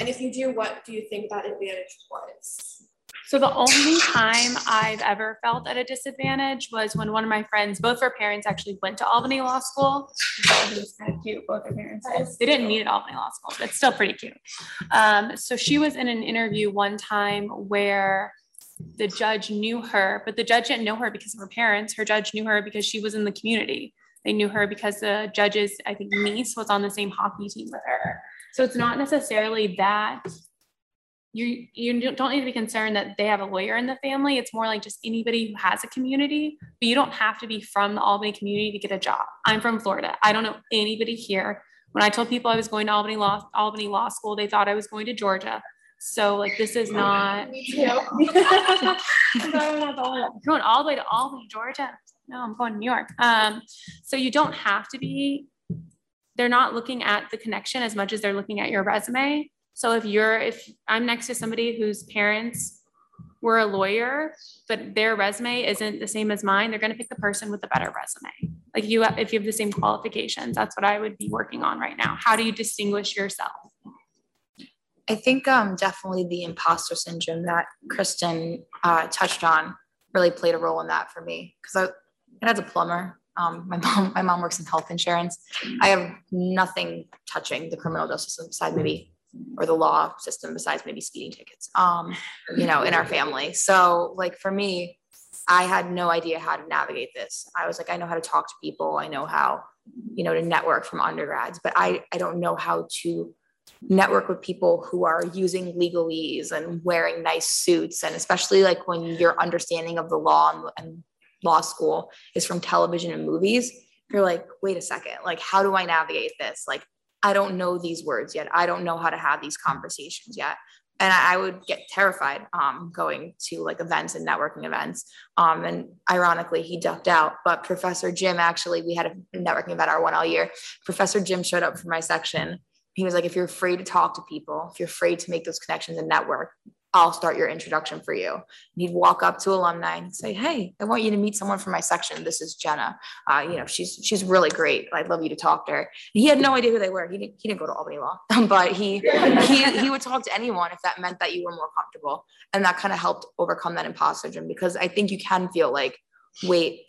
And if you do, what do you think that advantage was? So the only time I've ever felt at a disadvantage was when one of my friends, both her parents actually went to Albany Law School. Kind of cute, both her parents. They didn't meet at Albany Law School, but it's still pretty cute. Um, so she was in an interview one time where the judge knew her, but the judge didn't know her because of her parents. Her judge knew her because she was in the community. They knew her because the judge's, I think, niece was on the same hockey team with her. So it's not necessarily that you you don't need to be concerned that they have a lawyer in the family. It's more like just anybody who has a community, but you don't have to be from the Albany community to get a job. I'm from Florida. I don't know anybody here. When I told people I was going to Albany Law Albany Law School, they thought I was going to Georgia. So like this is not. Me too. *laughs* *laughs* going all the way to Albany, Georgia. No, I'm going to New York. Um, so you don't have to be they're not looking at the connection as much as they're looking at your resume. So if you're, if I'm next to somebody whose parents were a lawyer, but their resume isn't the same as mine, they're going to pick the person with the better resume. Like you, if you have the same qualifications, that's what I would be working on right now. How do you distinguish yourself? I think um, definitely the imposter syndrome that Kristen uh, touched on really played a role in that for me because I, as a plumber, um, *laughs* my mom my mom works in health insurance. I have nothing touching the criminal justice system besides maybe or the law system besides maybe speeding tickets. Um, you know, in our family. So like for me, I had no idea how to navigate this. I was like, I know how to talk to people. I know how, you know, to network from undergrads, but I I don't know how to network with people who are using legalese and wearing nice suits and especially like when your understanding of the law and, and law school is from television and movies you're like wait a second like how do i navigate this like i don't know these words yet i don't know how to have these conversations yet and I, I would get terrified um, going to like events and networking events. Um, and ironically, he ducked out. But Professor Jim actually, we had a networking event our one all year. Professor Jim showed up for my section he was like, if you're afraid to talk to people, if you're afraid to make those connections and network, I'll start your introduction for you. And he'd walk up to alumni and say, Hey, I want you to meet someone from my section. This is Jenna. Uh, you know, she's she's really great. I'd love you to talk to her. And he had no idea who they were. He didn't, he didn't go to Albany Law, *laughs* but he he he would talk to anyone if that meant that you were more comfortable. And that kind of helped overcome that imposter syndrome because I think you can feel like, wait,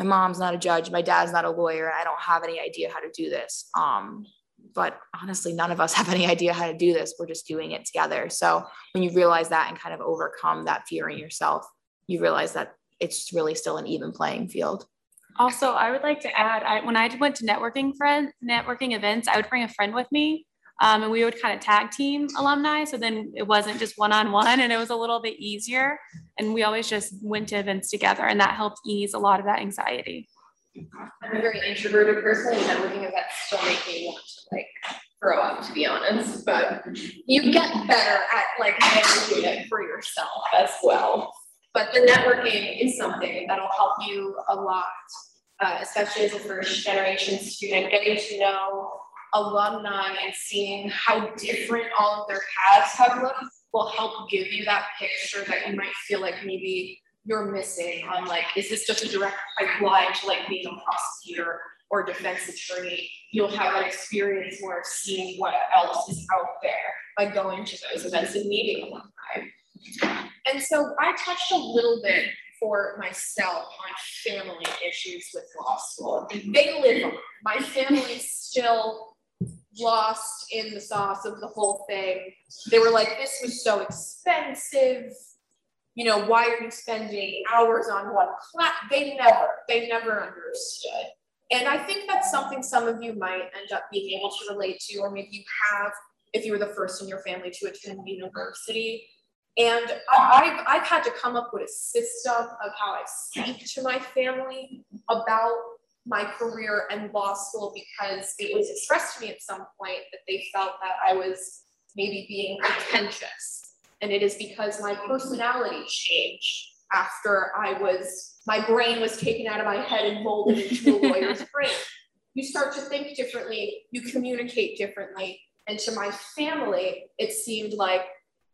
my mom's not a judge, my dad's not a lawyer, I don't have any idea how to do this. Um, but honestly none of us *laughs* have any idea how to do this. We're just doing it together. So when you realize that and kind of overcome that fear in yourself you realize that it's really still an even playing field. Also i would like to add I, when i went to networking friend networking events i would bring a friend with me um, and we would kind of tag team alumni. So then it wasn't just one-on-one and it was a little bit easier. And we always just went to events together and that helped ease a lot of that anxiety. I'm a very introverted person, and networking events still make me want to like grow up, to be honest. But you get better at like managing it for yourself as well. But the networking is something that'll help you a lot, uh, especially as a first generation student, getting to know alumni and seeing how different all of their paths have looked will help give you that picture that you might feel like maybe you're missing on like, is this just a direct pipeline to like being a prosecutor or defense attorney? You'll have that experience more of seeing what else is out there by going to those events and meeting alumni. And so I touched a little bit for myself on family issues with law school. They live on. My family's still lost in the sauce of the whole thing. They were like, this was so expensive you know, why are you spending hours on one class? They never, they never understood. And I think that's something some of you might end up being able to relate to, or maybe you have if you were the first in your family to attend university. And I've, I've had to come up with a system of how I speak to my family about my career and law school because it was expressed to me at some point that they felt that I was maybe being pretentious and it is because my personality changed after I was, my brain was taken out of my head and molded into a lawyer's *laughs* brain. You start to think differently, you communicate differently. And to my family, it seemed like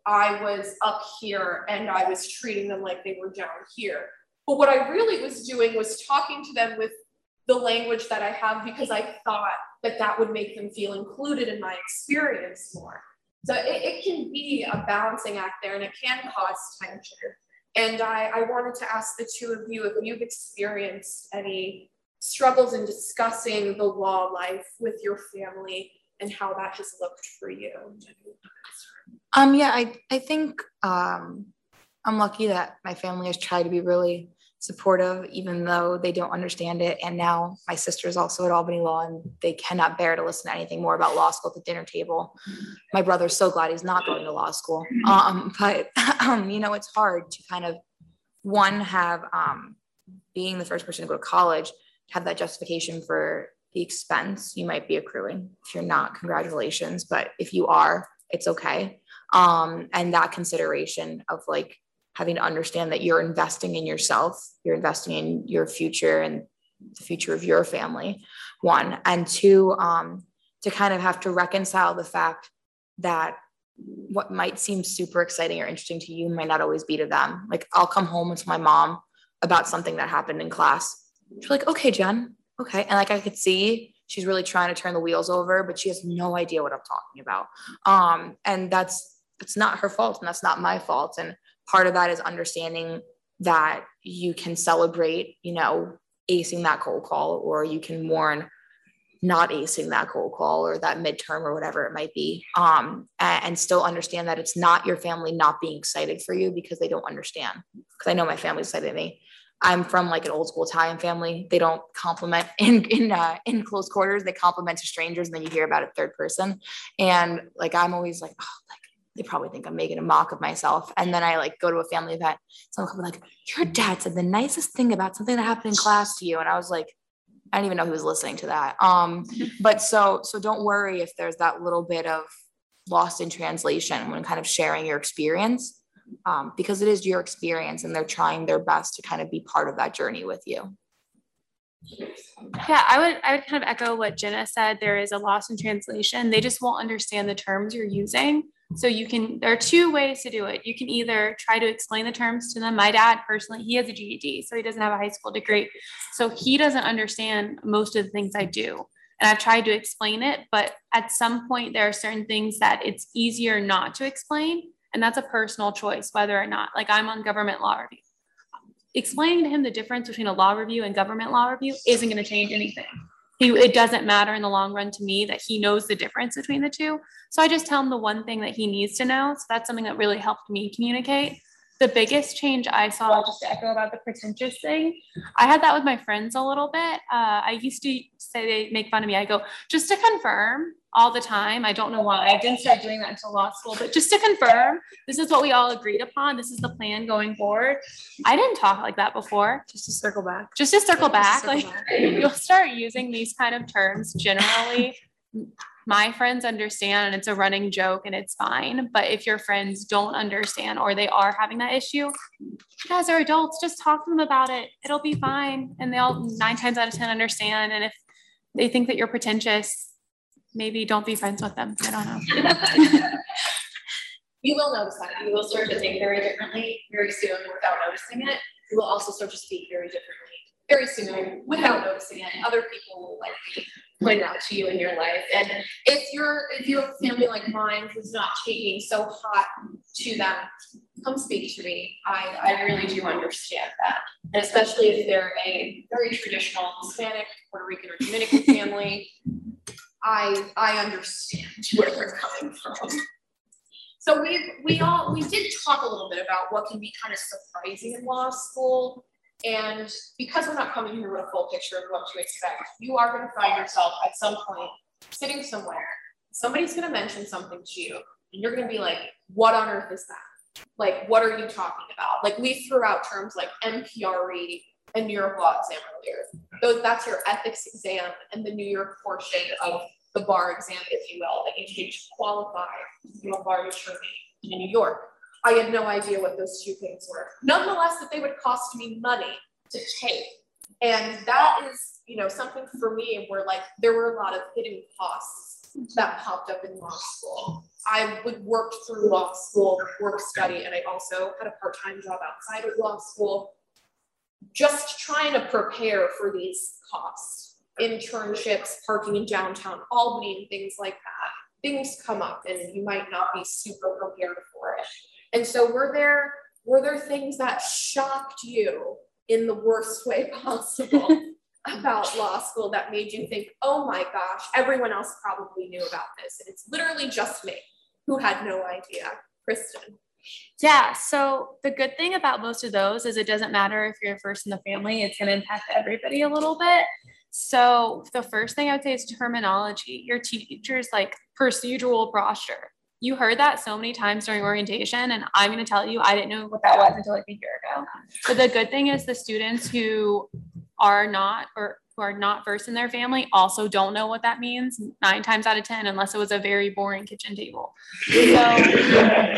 I was up here and I was treating them like they were down here. But what I really was doing was talking to them with the language that I have because I thought that that would make them feel included in my experience more. So it, it can be a balancing act there and it can cause tension. And I, I wanted to ask the two of you if you've experienced any struggles in discussing the law life with your family and how that has looked for you. Um, yeah, I, I think um, I'm lucky that my family has tried to be really supportive, even though they don't understand it. And now my sister is also at Albany Law and they cannot bear to listen to anything more about law school at the dinner table. My brother's so glad he's not going to law school. Um, *laughs* but, um, you know, it's hard to kind of, one, have um, being the first person to go to college, have that justification for the expense you might be accruing. If you're not, congratulations. But if you are, it's okay. Um, and that consideration of like having to understand that you're investing in yourself, you're investing in your future and the future of your family, one. And two, um, to kind of have to reconcile the fact that what might seem super exciting or interesting to you might not always be to them. Like I'll come home with my mom about something that happened in class. She's like, okay, Jen, okay. And like I could see she's really trying to turn the wheels over, but she has no idea what I'm talking about. Um, and that's it's not her fault and that's not my fault. And part of that is understanding that you can celebrate, you know, acing that cold call, or you can mourn not acing that cold call or that midterm or whatever it might be. Um, and, and still understand that it's not your family not being excited for you because they don't understand. Because I know my family's excited at me. I'm from like an old school Italian family. They don't compliment *laughs* in in uh, in close quarters. They compliment to strangers, and then you hear about it third person. And like I'm always like, oh, like they probably think I'm making a mock of myself. And then I like go to a family event. Someone like, your dad said the nicest thing about something that happened in class to you, and I was like, I didn't even know he was listening to that. Um, *laughs* but so so don't worry if there's that little bit of lost in translation when kind of sharing your experience, um, because it is your experience, and they're trying their best to kind of be part of that journey with you. Yeah, I would I would kind of echo what Jenna said. There is a loss in translation. They just won't understand the terms you're using. So you can, there are two ways to do it. You can either try to explain the terms to them. My dad personally, he has a GED, so he doesn't have a high school degree. So he doesn't understand most of the things I do. And I've tried to explain it, but at some point, there are certain things that it's easier not to explain. And that's a personal choice, whether or not, like I'm on government law review. Explaining to him the difference between a law review and government law review isn't going to change anything he, it doesn't matter in the long run to me that he knows the difference between the two. So I just tell him the one thing that he needs to know. So that's something that really helped me communicate. The biggest change I saw, just to echo about the pretentious thing, I had that with my friends a little bit. Uh, I used to say they make fun of me. I go, just to confirm, all the time. I don't know why. I didn't start doing that until law school, but just to confirm, this is what we all agreed upon. This is the plan going forward. I didn't talk like that before. Just to circle back. Just to circle back. circle like back. *laughs* you'll start using these kind of terms generally. My friends understand and it's a running joke and it's fine. But if your friends don't understand or they are having that issue, you guys are adults, just talk to them about it. It'll be fine. And they'll nine times out of 10 understand. And if they think that you're pretentious, maybe don't be friends with them. I don't know. *laughs* You will notice that. You will start to think very differently very soon without noticing it. You will also start to speak very differently very soon without noticing it. Other people will likely point out to you in your life. And if you're if you have a family like mine who's not taking so hot to them, come speak to me. I, I really do understand that. And especially if they're a very traditional Hispanic, Puerto Rican, or Dominican *laughs* family, I I understand where they're coming from. So we we all we did talk a little bit about what can be kind of surprising in law school. And because we're not coming here with a full picture of what to expect, you are going to find yourself at some point sitting somewhere. Somebody's going to mention something to you, and you're going to be like, "What on earth is that? Like, what are you talking about?" Like we threw out terms like MPRE and New York law exam earlier. Those that's your ethics exam and the New York portion of the bar exam, if you will, that you take to qualify to a bar attorney in New York. I had no idea what those two things were. Nonetheless, that they would cost me money to take. And that is, you know, something for me where like there were a lot of hidden costs that popped up in law school. I would work through law school, work study, and I also had a part-time job outside of law school, just trying to prepare for these costs, internships, parking in downtown Albany, and things like that. Things come up, and you might not be super prepared for it. And so were there were there things that shocked you in the worst way *laughs* possible about law school that made you think, oh my gosh, everyone else probably knew about this. And it's literally just me who had no idea. Kristen. Yeah. So the good thing about most of those is it doesn't matter if you're first in the family, it's going to impact everybody a little bit. So the first thing I would say is terminology. Your teacher's like procedural posture. You heard that so many times during orientation, and I'm going to tell you, I didn't know what that was until like a year ago. But the good thing is the students who are not or who are not versed in their family also don't know what that means nine times out of 10, unless it was a very boring kitchen table. So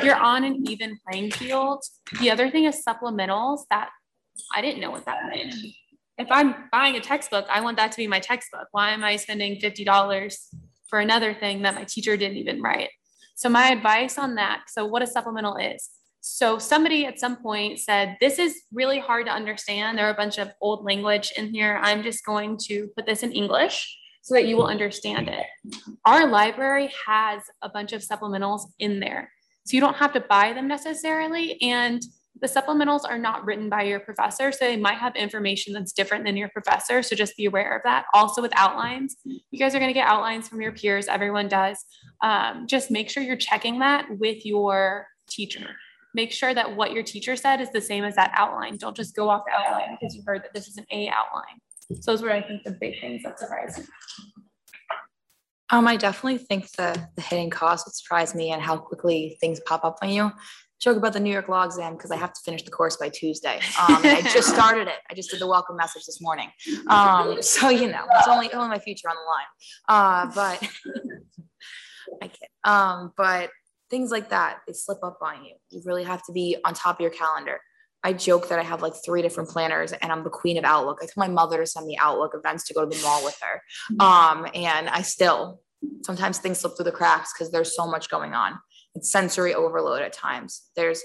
you're on an even playing field. The other thing is supplementals that I didn't know what that meant. if I'm buying a textbook, I want that to be my textbook. Why am I spending $50 for another thing that my teacher didn't even write? So, my advice on that so, what a supplemental is. So, somebody at some point said, This is really hard to understand. There are a bunch of old language in here. I'm just going to put this in English so that you will understand it. Our library has a bunch of supplementals in there. So, you don't have to buy them necessarily. And the supplementals are not written by your professor, so they might have information that's different than your professor. So just be aware of that. Also, with outlines, you guys are going to get outlines from your peers, everyone does. Um, just make sure you're checking that with your teacher. Make sure that what your teacher said is the same as that outline. Don't just go off the outline because you heard that this is an A outline. So those were, I think, the big things that surprised me. Um, I definitely think the the hidden cost would surprise me and how quickly things pop up on you joke about the New York Law exam because I have to finish the course by Tuesday. *laughs* Um, I just started it. I just did the welcome message this morning. Um, so you know, it's only only my future on the line. Uh, but *laughs* I kid. Um, but things like that, they slip up on you. You really have to be on top of your calendar. I joke that I have like three different planners and I'm the queen of Outlook. I told my mother to send me Outlook events to go to the mall with her. Um, and I still sometimes things slip through the cracks because there's so much going on it's sensory overload at times. There's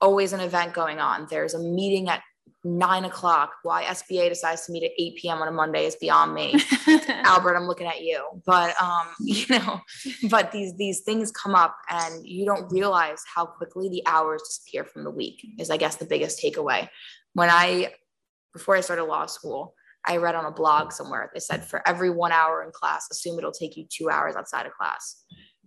always an event going on. There's a meeting at nine o'clock. Why SBA decides to meet at 8 p.m. on a Monday is beyond me. *laughs* Albert, I'm looking at you. But um, *laughs* you know, but these these things come up and you don't realize how quickly the hours disappear from the week is I guess the biggest takeaway. When I before I started law school, I read on a blog somewhere, they said for every one hour in class, assume it'll take you two hours outside of class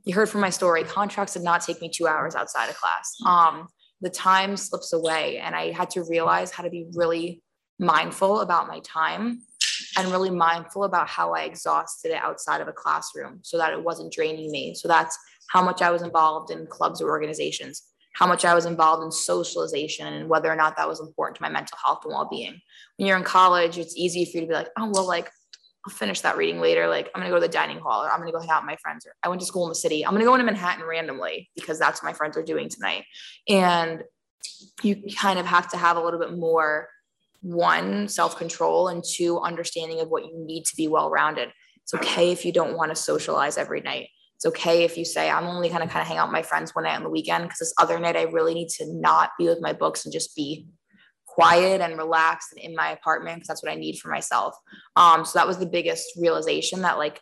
you heard from my story, contracts did not take me two hours outside of class. Um, the time slips away, and I had to realize how to be really mindful about my time and really mindful about how I exhausted it outside of a classroom so that it wasn't draining me. So that's how much I was involved in clubs or organizations, how much I was involved in socialization, and whether or not that was important to my mental health and well being. When you're in college, it's easy for you to be like, oh, well, like I'll finish that reading later. Like I'm gonna go to the dining hall or I'm gonna go hang out with my friends. Or I went to school in the city. I'm gonna go into Manhattan randomly because that's what my friends are doing tonight. And you kind of have to have a little bit more one self-control and two understanding of what you need to be well-rounded. It's okay if you don't want to socialize every night. It's okay if you say I'm only gonna kind of hang out with my friends one night on the weekend because this other night I really need to not be with my books and just be quiet and relaxed and in my apartment because that's what I need for myself. Um, so that was the biggest realization that like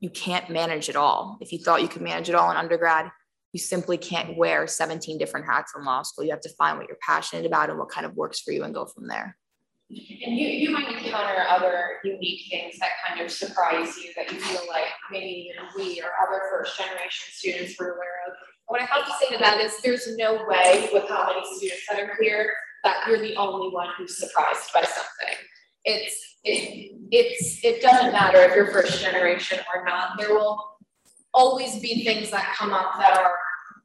you can't manage it all. If you thought you could manage it all in undergrad, you simply can't wear 17 different hats in law school. You have to find what you're passionate about and what kind of works for you and go from there. And you, you might encounter other unique things that kind of surprise you that you feel like maybe we or other first generation students were aware of. What I have to say to that is there's no way with how many students that are here that you're the only one who's surprised by something. It's it, it's it doesn't matter if you're first generation or not. There will always be things that come up that are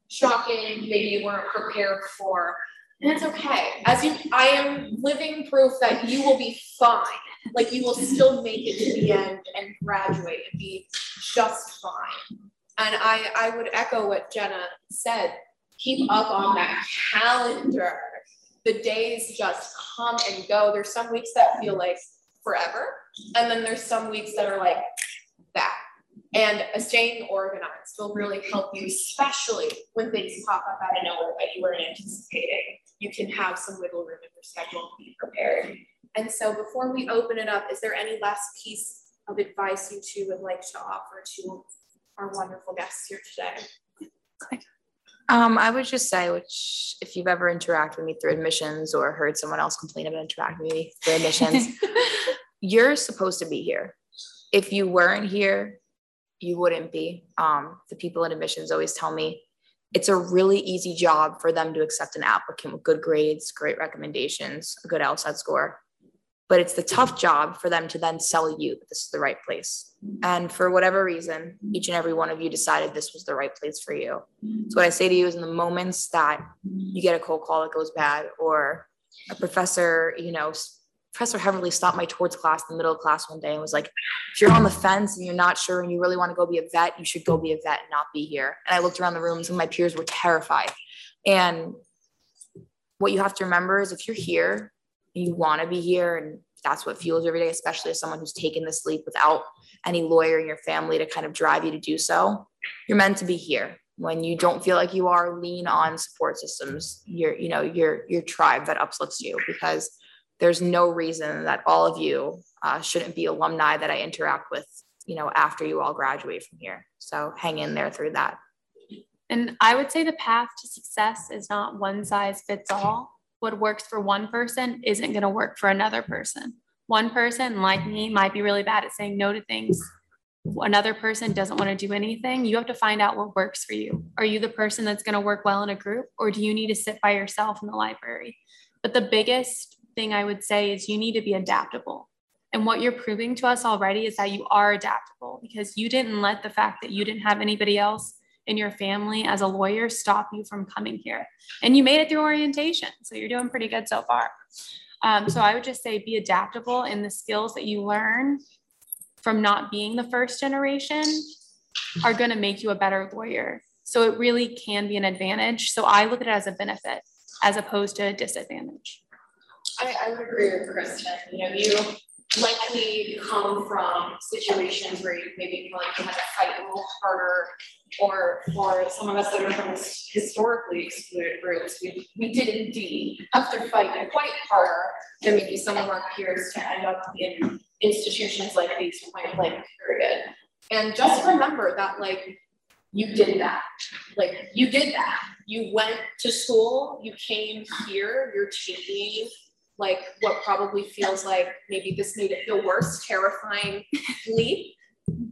shocking, maybe you weren't prepared for. And it's okay. As you I am living proof that you will be fine. Like you will still make it to the end and graduate and be just fine. And I I would echo what Jenna said. Keep up on that calendar the days just come and go. There's some weeks that feel like forever, and then there's some weeks that are like that. And staying organized will really help you, especially when things pop up out of nowhere that you weren't anticipating. You can have some wiggle room in your schedule and be prepared. And so before we open it up, is there any last piece of advice you two would like to offer to our wonderful guests here today? Um, I would just say, which if you've ever interacted with me through admissions or heard someone else complain about interacting with me through admissions, *laughs* you're supposed to be here. If you weren't here, you wouldn't be. Um, the people in admissions always tell me it's a really easy job for them to accept an applicant with good grades, great recommendations, a good LSAT score but it's the tough job for them to then sell you that this is the right place. And for whatever reason, each and every one of you decided this was the right place for you. So what I say to you is in the moments that you get a cold call that goes bad, or a professor, you know, Professor Heverly stopped my torts class in the middle of class one day and was like, if you're on the fence and you're not sure and you really want to go be a vet, you should go be a vet and not be here. And I looked around the room and my peers were terrified. And what you have to remember is if you're here you want to be here and that's what fuels every day, especially as someone who's taken this leap without any lawyer in your family to kind of drive you to do so. You're meant to be here. When you don't feel like you are, lean on support systems. Your, you know, your your tribe that uplifts you because there's no reason that all of you uh, shouldn't be alumni that I interact with, you know, after you all graduate from here. So hang in there through that. And I would say the path to success is not one size fits all. What works for one person isn't going to work for another person. One person, like me, might be really bad at saying no to things. Another person doesn't want to do anything. You have to find out what works for you. Are you the person that's going to work well in a group, or do you need to sit by yourself in the library? But the biggest thing I would say is you need to be adaptable. And what you're proving to us already is that you are adaptable because you didn't let the fact that you didn't have anybody else in your family as a lawyer stop you from coming here. And you made it through orientation. So you're doing pretty good so far. Um, so I would just say be adaptable in the skills that you learn from not being the first generation are going to make you a better lawyer. So it really can be an advantage. So I look at it as a benefit as opposed to a disadvantage. I, I would agree with Kristen. You know, you likely come from situations where you maybe feel like you had to fight a little harder, or for some of us that are from historically excluded groups, we, we did indeed have to fight quite harder than maybe some of our peers to end up in institutions like these point blank period. And just remember that like you did that. Like you did that. You went to school, you came here, you're taking like what probably feels like maybe this made it feel worse, terrifying leap,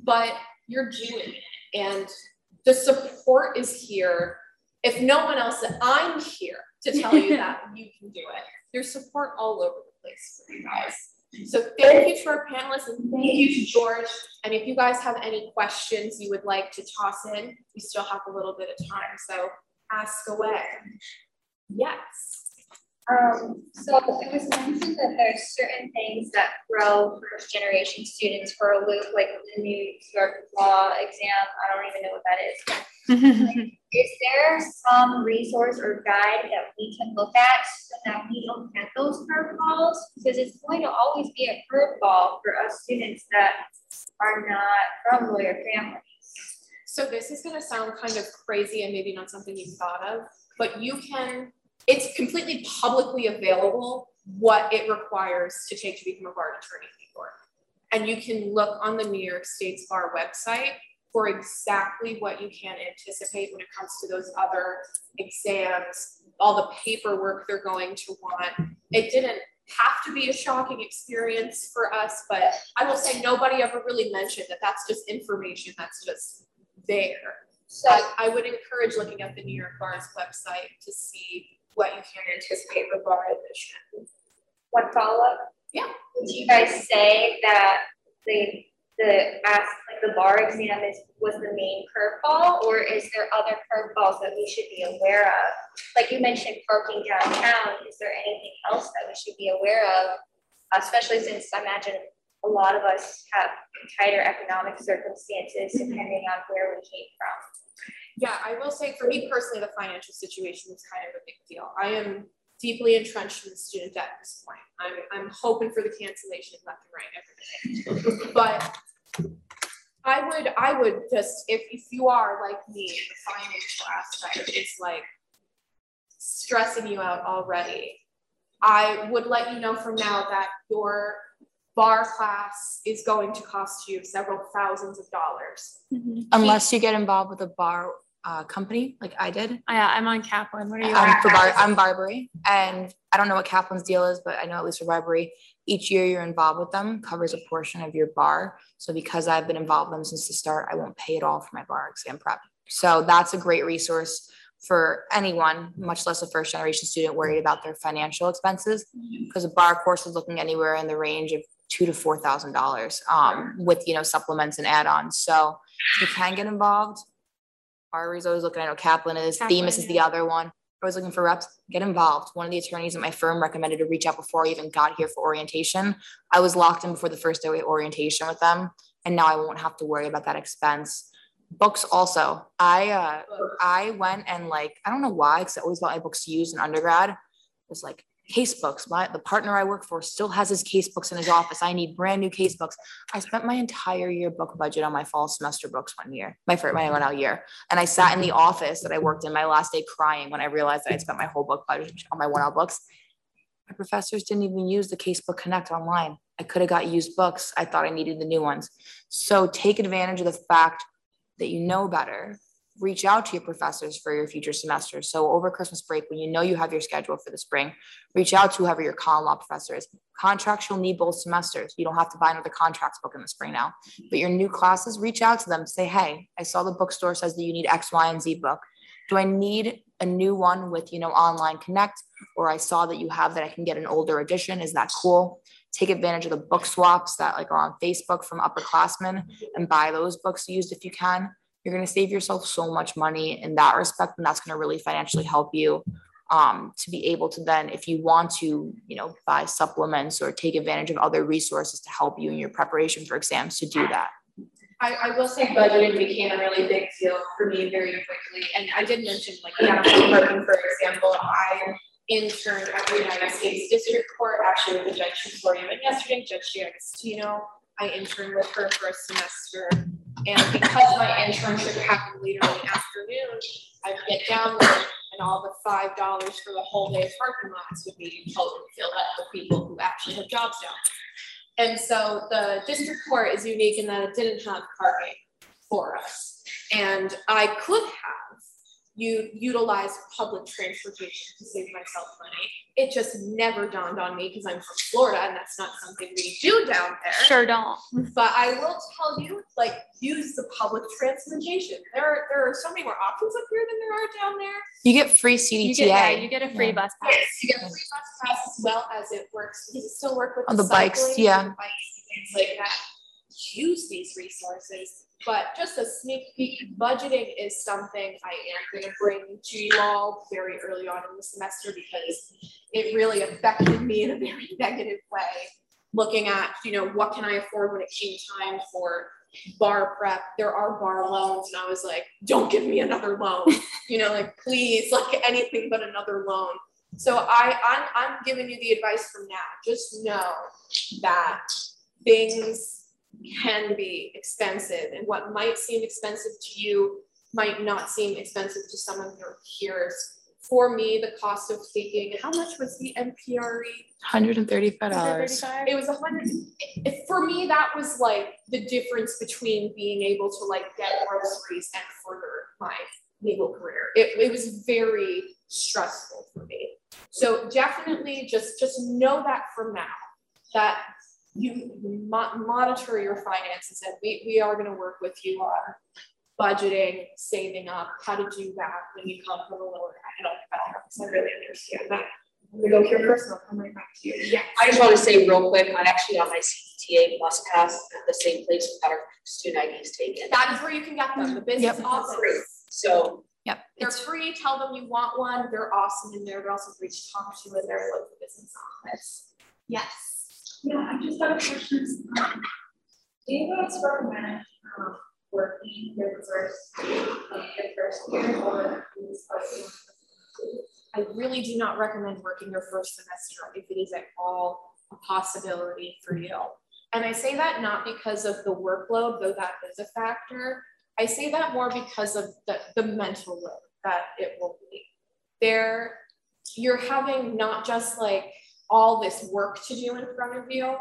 but you're doing it. And the support is here. If no one else, I'm here to tell you *laughs* that you can do it. There's support all over the place for you guys. So thank you to our panelists and thank you to George. And if you guys have any questions you would like to toss in, we still have a little bit of time. So ask away. Yes. Um, so it was mentioned that there's certain things that throw first generation students for a loop, like the New York law exam. I don't even know what that is. like, *laughs* is there some resource or guide that we can look at so that we don't get those curveballs? Because it's going to always be a curveball for us students that are not from lawyer families. So this is going to sound kind of crazy and maybe not something you've thought of, but you can it's completely publicly available what it requires to take to become a bar attorney in New York. And you can look on the New York State's bar website for exactly what you can anticipate when it comes to those other exams, all the paperwork they're going to want. It didn't have to be a shocking experience for us, but I will say nobody ever really mentioned that that's just information that's just there. So I, I would encourage looking at the New York Bar's website to see what you can anticipate with bar admission. One follow-up? Yeah. Would you guys say that the the ask like the bar exam is was the main curveball, or is there other curveballs that we should be aware of? Like you mentioned parking downtown, is there anything else that we should be aware of? Especially since I imagine a lot of us have tighter economic circumstances depending on where we came from. Yeah, I will say for me personally, the financial situation is kind of a big deal. I am deeply entrenched in student debt at this point. I'm, I'm hoping for the cancellation left and right every day. *laughs* but I would, I would just, if, if you are like me, the financial aspect is like stressing you out already. I would let you know from now that your bar class is going to cost you several thousands of dollars. Mm-hmm. Unless you get involved with a bar uh, company like I did. Yeah, I'm on Kaplan. What are you? I'm, for Bar- I'm BARBRI, and I don't know what Kaplan's deal is, but I know at least for BARBRI, each year you're involved with them covers a portion of your bar. So because I've been involved with them since the start, I won't pay it all for my bar exam prep. So that's a great resource for anyone, much less a first generation student worried about their financial expenses, because mm-hmm. a bar course is looking anywhere in the range of two to four thousand dollars um, with you know supplements and add-ons. So you can get involved. Ari's always looking. I know Kaplan is. Kaplan, Themis is the other one. I was looking for reps. Get involved. One of the attorneys at my firm recommended to reach out before I even got here for orientation. I was locked in before the first day of orientation with them, and now I won't have to worry about that expense. Books also. I uh, I went and like I don't know why because I always bought my books used in undergrad. It was like case books. My the partner I work for still has his case books in his office. I need brand new case books. I spent my entire year book budget on my fall semester books one year, my first my 1L year. And I sat in the office that I worked in my last day crying when I realized that I'd spent my whole book budget on my 1L books. My professors didn't even use the Casebook Connect online. I could have got used books. I thought I needed the new ones. So take advantage of the fact that you know better reach out to your professors for your future semester. So over Christmas break, when you know you have your schedule for the spring, reach out to whoever your common law professor is. Contracts you'll need both semesters. You don't have to buy another contracts book in the spring now. But your new classes, reach out to them. Say, hey, I saw the bookstore says that you need X, Y, and Z book. Do I need a new one with you know online connect? Or I saw that you have that I can get an older edition. Is that cool? Take advantage of the book swaps that like are on Facebook from upperclassmen and buy those books used if you can you're going to save yourself so much money in that respect and that's going to really financially help you um, to be able to then if you want to you know buy supplements or take advantage of other resources to help you in your preparation for exams to do that I, I will say budgeting became a really big deal for me very quickly. And I did mention, like, yeah, working, for example, I interned at the United States District Court, actually with the judge even yesterday, Judge D'Agostino. I interned with her for a semester and because my internship happened later in the afternoon, I'd get down there and all the five dollars for the whole day parking lots would be totally filled up with people who actually have jobs down there. And so the district court is unique in that it didn't have parking for us. And I could have you utilize public transportation to save myself money. It just never dawned on me because I'm from Florida and that's not something we do down there. Sure don't. But I will tell you, like, use the public transportation. There are there are so many more options up here than there are down there. you get free CDTA You get, yeah, you get a free Yeah. bus pass. Yes, you get a free bus pass as well as it works. Does it still work with On the, the bikes, cycling and yeah. the bikes and things like that? Use these resources, but just a sneak peek, budgeting is something I am gonna bring to you all very early on in the semester because it really affected me in a very *laughs* negative way. Looking at, you know, what can I afford when it came time for bar prep? There are bar loans, and I was like, don't give me another loan. *laughs* You know, like please, like anything but another loan. So I, I'm, I'm giving you the advice from now. Just know that things can be expensive, and what might seem expensive to you might not seem expensive to some of your peers. For me, the cost of taking how much was the MPRE? $135 It was a hundred. it- For me, that was like the difference between being able to like get groceries and further my legal career. It, it was very stressful for me. So definitely just just know that from now that you mo- monitor your finances and we, we are going to work with you on budgeting, saving up, how to do that when you come from a lower economic background. So I really understand that. I'm gonna go here first and I'll come right back to you. Yeah. I just want to say real quick, I'm actually on my CDTA bus pass at the same place that our student ID is taken. That is where you can get them, the business Yep. office. So yep They're it's free, tell them you want one, they're awesome in there, they're also free to talk to you in their local business office. Yes. Yeah, I just have a question. Um, Do you guys recommend um working your first, like your first year or I really do not recommend working your first semester if it is at all a possibility for you. And I say that not because of the workload, though that is a factor. I say that more because of the, the mental load that it will be. There, you're having not just like all this work to do in front of you,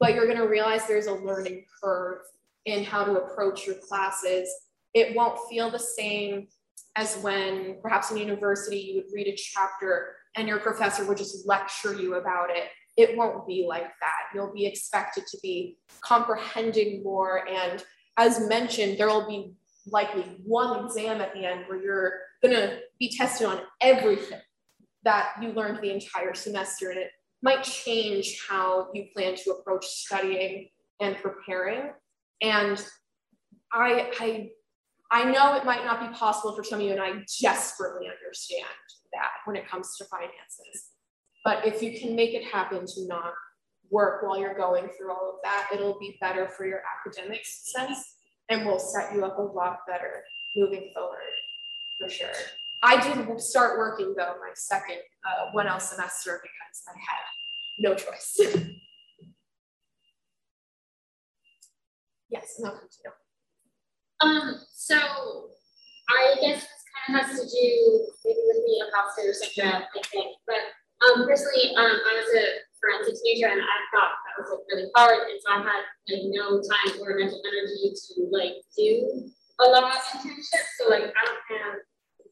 but you're gonna realize there's a learning curve in how to approach your classes. It won't feel the same as when perhaps in university you would read a chapter and your professor would just lecture you about it. It won't be like that. You'll be expected to be comprehending more. And as mentioned, there will be likely one exam at the end where you're going to be tested on everything that you learned the entire semester. And it might change how you plan to approach studying and preparing. And I, I I know it might not be possible for some of you, and I desperately understand that when it comes to finances. But if you can make it happen to not work while you're going through all of that, it'll be better for your academic success and will set you up a lot better moving forward, for sure. I did start working though my second uh, 1L semester because I had no choice. *laughs* yes, no, continue. Um, so I guess this kind of has to do maybe with the imposter syndrome, I think. But um, personally, um, I was a forensic major and I thought that was like really hard. And so I had like no time or mental energy to like do a law internship. So like I don't have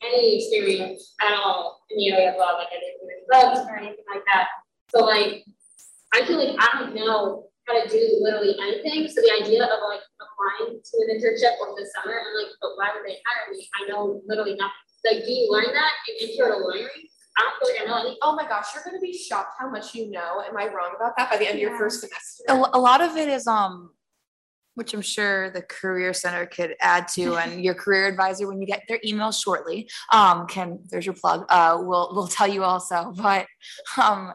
any experience at all in the area of law, like I didn't do any drugs or anything like that. So like I feel like I don't know how to do literally anything. So the idea of like applying to an internship over the summer, I'm like, but why would they hire me? I know literally nothing. Like, do you learn that in intro to lawyering? I don't feel like I know anything. Oh my gosh, you're gonna be shocked how much you know. Am I wrong about that by the end yeah. of your first semester? A, a lot of it is um which I'm sure the career center could add to and *laughs* your career advisor when you get their email shortly um can there's your plug uh will will tell you also. *laughs* But um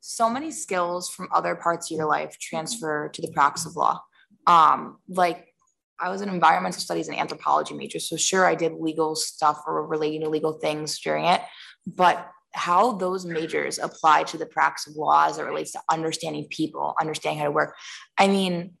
so many skills from other parts of your life transfer to the practice of law. Um like I was an environmental studies and anthropology major so sure I did legal stuff or relating to legal things during it but how those majors apply to the practice of law as it relates to understanding people understanding how to work I mean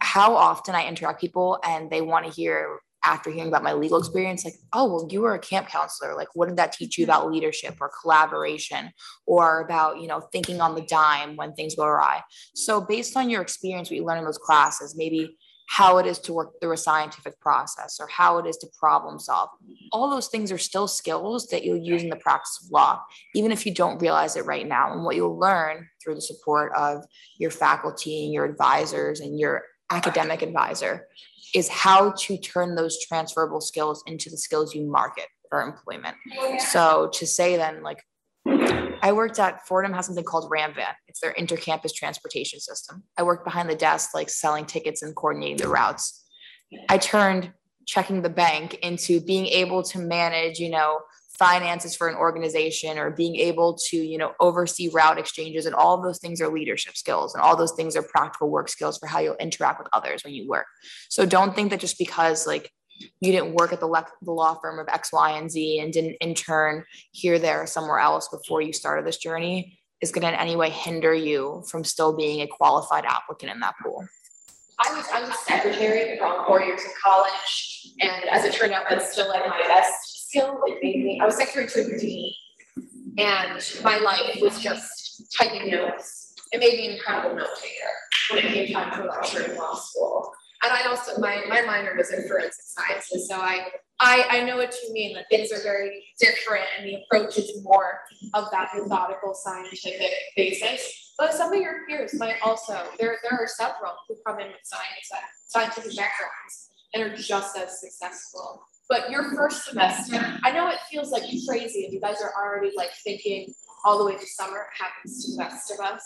how often I interact people and they want to hear after hearing about my legal experience, like, oh, well, you were a camp counselor. Like, what did that teach you about leadership or collaboration or about, you know, thinking on the dime when things go awry? So, based on your experience, what you learn in those classes, maybe how it is to work through a scientific process or how it is to problem solve. All those things are still skills that you'll use in the practice of law, even if you don't realize it right now. And what you'll learn through the support of your faculty and your advisors and your academic advisor is how to turn those transferable skills into the skills you market for employment. So to say then, like, I worked at Fordham has something called RamVan. It's their intercampus transportation system. I worked behind the desk, like selling tickets and coordinating the routes. I turned checking the bank into being able to manage, you know, finances for an organization or being able to you know oversee route exchanges and all those things are leadership skills and all those things are practical work skills for how you'll interact with others when you work. So don't think that just because like you didn't work at the, le- the law firm of x y and z and didn't intern here there or somewhere else before you started this journey is going to in any way hinder you from still being a qualified applicant in that pool. I was I was secretary for four years of college, and as it turned out, that's still like my best made me, I was secretary to dean, and my life was just typing notes. It made me an incredible note taker when it came time for lecture in law school. And I also, my, my minor was in forensic sciences, so I, I, I know what you mean, that things are very different and the approach is more of that methodical scientific basis. But some of your peers might also, there, there are several who come in with science, scientific backgrounds and are just as successful. But your first semester, I know it feels like crazy and you guys are already like thinking all the way to summer, it happens to the best of us.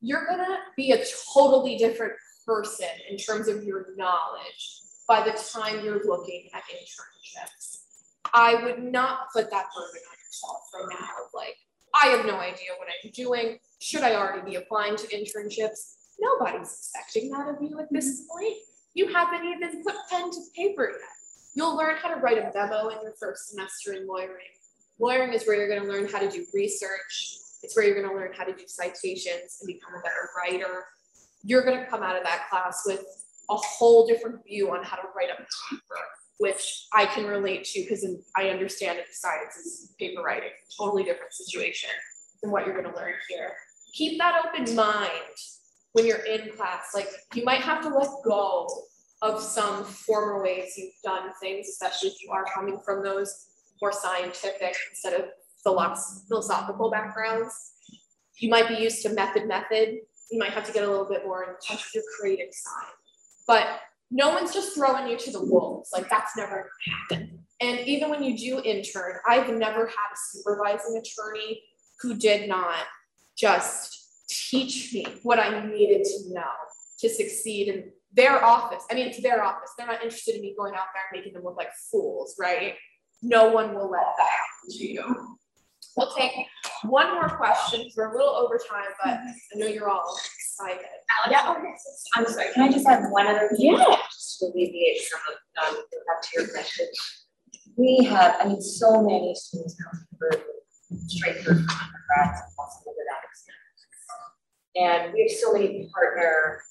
You're gonna be a totally different person in terms of your knowledge by the time you're looking at internships. I would not put that burden on yourself right now like, I have no idea what I'm doing. Should I already be applying to internships? Nobody's expecting that of you at this mm-hmm. point. You haven't even put pen to paper yet. You'll learn how to write a memo in your first semester in lawyering. Lawyering is where you're going to learn how to do research. It's where you're going to learn how to do citations and become a better writer. You're going to come out of that class with a whole different view on how to write a paper, which I can relate to because I understand that science is paper writing, totally different situation than what you're going to learn here. Keep that open mind when you're in class. Like you might have to let go of some former ways you've done things, especially if you are coming from those more scientific instead of philosophical backgrounds. You might be used to method method. You might have to get a little bit more in touch with your creative side. But no one's just throwing you to the wolves. Like that's never gonna. And even when you do intern, I've never had a supervising attorney who did not just teach me what I needed to know to succeed in their office. I mean, it's their office. They're not interested in me going out there and making them look like fools, right? No one will let that happen to you. We'll take one more question because we're a little over time, but I know you're all excited. Yeah. I'm sorry. Can I just have one other thing? Yeah. Just to alleviate some of um, back to your question. we have, I mean, so many students come through straight through from undergrads and possibly without experience. And we have so many partner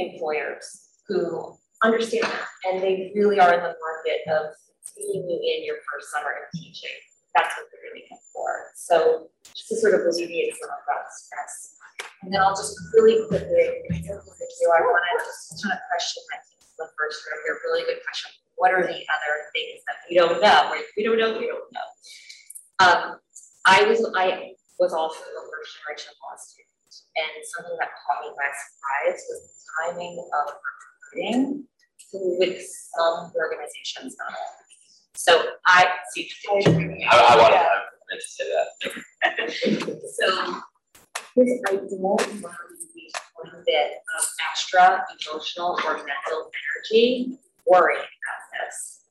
employers who understand that and they really are in the market of seeing you in your first summer of teaching. That's what they're really looking for. So just to sort of alleviate some of that stress. And then I'll just really quickly, I want to just kind of question team the first row here, really good question. What are the other things that we don't know? We don't know, we don't know. Um, I was I was also a first generation law student, and something that caught me by surprise was the timing of recruiting with some organizations not all. So I see. I, I want to say that. *laughs* so this I don't want to use one bit of extra emotional or mental energy worrying about this.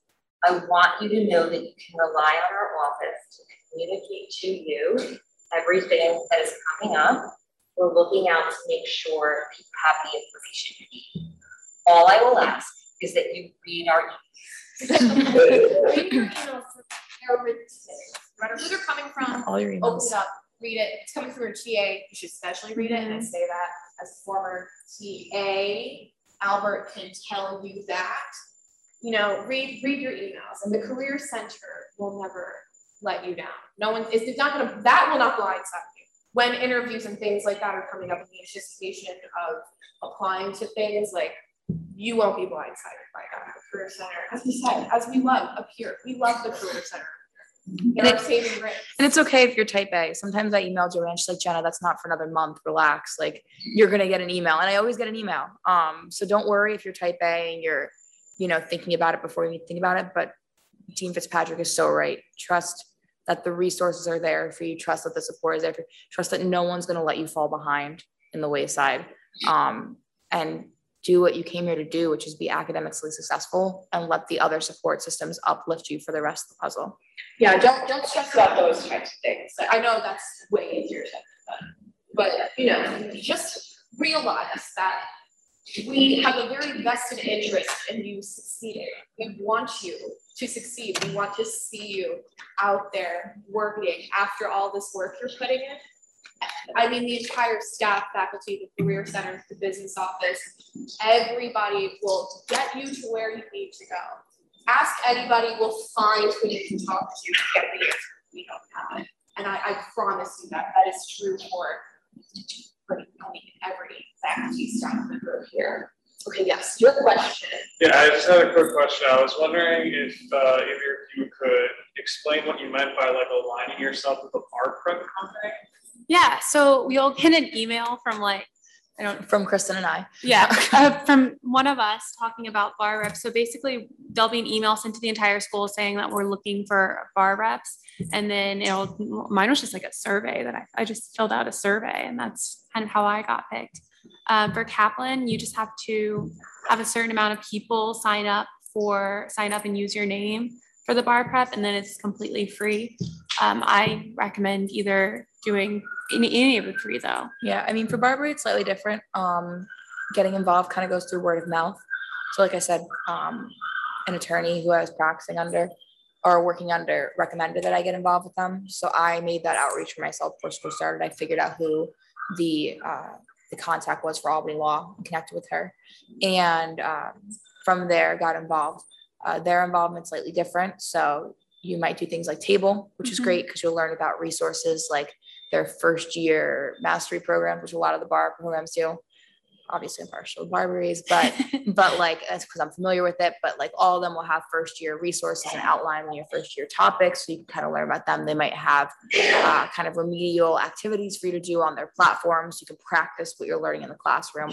I want you to know that you can rely on our office to communicate to you everything that is coming up. We're looking out to make sure people have the information you need. All I will ask is that you read our emails. read your emails. No matter who they're coming from, All your open emails. it up, read it. It's coming through a TA, you should especially read it. And I say that as former TA, Albert can tell you that. You know, read read your emails, and the Career Center will never let you down. No one is it's not gonna that will not blindside you when interviews and things like that are coming up in the anticipation of applying to things like you won't be blindsided by that. The Career Center, as we said, as we love up here, we love the Career Center. And it- And it's okay if you're type A. Sometimes I email Joanne, she's like, Jenna, that's not for another month. Relax. Like you're gonna get an email. And I always get an email. Um, so don't worry if you're type A and you're, you know, thinking about it before you think about it. But Dean Fitzpatrick is so right. Trust that the resources are there for you. Trust that the support is there for you. Trust that no one's gonna let you fall behind in the wayside. Um, and do what you came here to do, which is be academically successful and let the other support systems uplift you for the rest of the puzzle. Yeah, don't don't stress about those types of things. I know that's way easier said than. But you know, just realize that we have a very vested interest in you succeeding. We want you to succeed. We want to see you out there working after all this work you're putting in. I mean, the entire staff, faculty, the career center, the business office, everybody will get you to where you need to go. Ask anybody, we'll find who you can talk to to get the answer. We don't have it. And I, I promise you that that is true for, for I mean, every faculty staff member here. Okay, yes, your question. Yeah, I just had a quick question. I was wondering if uh, either of you could explain what you meant by like aligning yourself with a bar prep company. Yeah, so we'll get an email from like, I don't From Kristen and I. Yeah, uh, from one of us talking about bar reps. So basically, there'll be an email sent to the entire school saying that we're looking for bar reps, and then it'll. Mine was just like a survey that I, I just filled out a survey, and that's kind of how I got picked. Um, for Kaplan, you just have to have a certain amount of people sign up for sign up and use your name for the bar prep, and then it's completely free. Um, I recommend either doing any, any of the three though. Yeah, I mean, for BARBRI, it's slightly different. Um, getting involved kind of goes through word of mouth. So, like I said, um, an attorney who I was practicing under or working under recommended that I get involved with them. So I made that outreach for myself before school started. I figured out who the uh, the contact was for Albany Law and connected with her, and um, from there got involved. Uh, their involvement slightly different, so you might do things like table, which is Mhm. great because you'll learn about resources like their first year mastery programs, which a lot of the bar programs do. Obviously, I'm partial to BARBRI's, but *laughs* but like that's because I'm familiar with it. But like all of them will have first year resources and outline on your first year topics, so you can kind of learn about them. They might have uh, kind of remedial activities for you to do on their platforms. You can practice what you're learning in the classroom.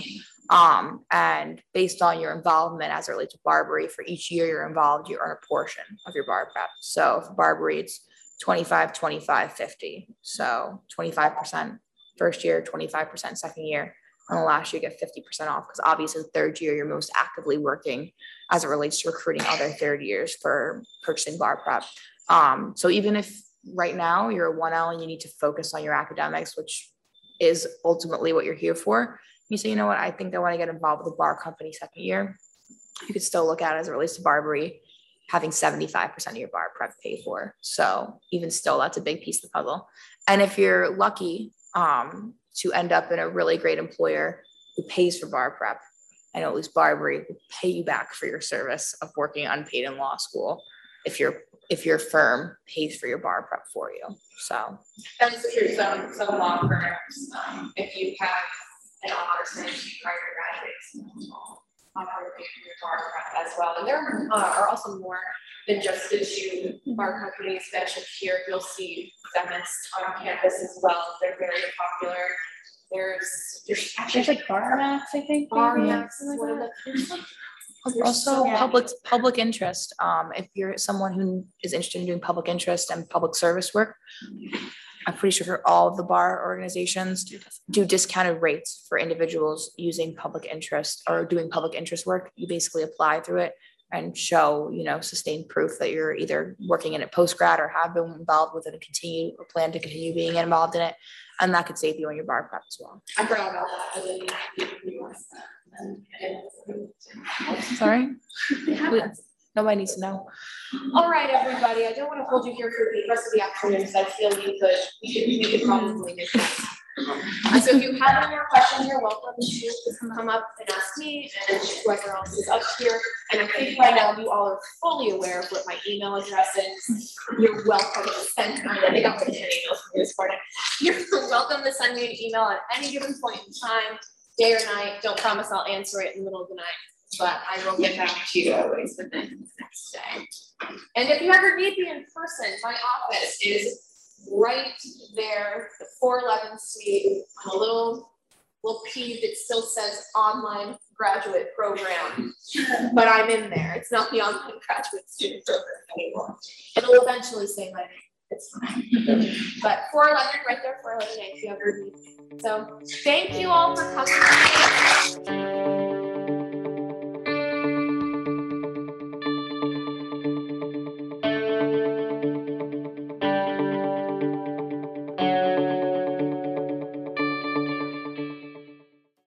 Um, and based on your involvement as it relates to BARBRI, for each year you're involved, you earn a portion of your bar prep. So for BARBRI, it's 25, 25, 50. So 25% first year, 25% second year. And the last year you get 50% off because obviously the third year you're most actively working as it relates to recruiting other third years for purchasing bar prep. Um, so even if right now you're a 1L and you need to focus on your academics, which is ultimately what you're here for, you say, you know what, I think I want to get involved with a bar company second year. You could still look at it as it relates to BARBRI. having 75% of your bar prep paid for. So even still, that's a big piece of the puzzle. And if you're lucky um, to end up in a really great employer who pays for bar prep, I know at least BARBRI will pay you back for your service of working unpaid in law school if your if your firm pays for your bar prep for you. So That's true, some, some law firms, um, if you have an opportunity prior to graduates, offer your bar prep as well. And there uh, are also more than just the two bar companies mentioned here. You'll see Themis on campus as well. They're very popular. There's, there's actually There's like bar max, I think. bar maybe, max, one of the, there's also so public public interest. Um, if you're someone who is interested in doing public interest and public service work, I'm pretty sure all of the bar organizations do discounted rates for individuals using public interest or doing public interest work. You basically apply through it and show, you know, sustained proof that you're either working in it post grad or have been involved with it and continue or plan to continue being involved in it. And that could save you on your bar prep as well. I forgot about that. I didn't realize that. Sorry? Nobody needs to know. All right, everybody, I don't want to hold you here for the rest of the afternoon, because I feel you could, we could, we could probably. Uh, So if you have any more questions, you're welcome to come up and ask me and whoever else is up here. And I think by now you all are fully aware of what my email address is. You're welcome to send, I don't think I'm from this morning. *laughs* You're welcome to send me an email at any given point in time, day or night. Don't promise I'll answer it in the middle of the night, but I will get back to you always within the next day. And if you ever need me in person, my office is right there, the four eleven suite, on a little, little P that still says online graduate program. But I'm in there, it's not the online graduate student program anymore. It'll eventually say my name, it's fine. *laughs* But four eleven, right there, four eleven, if you ever need. So, thank you all for coming.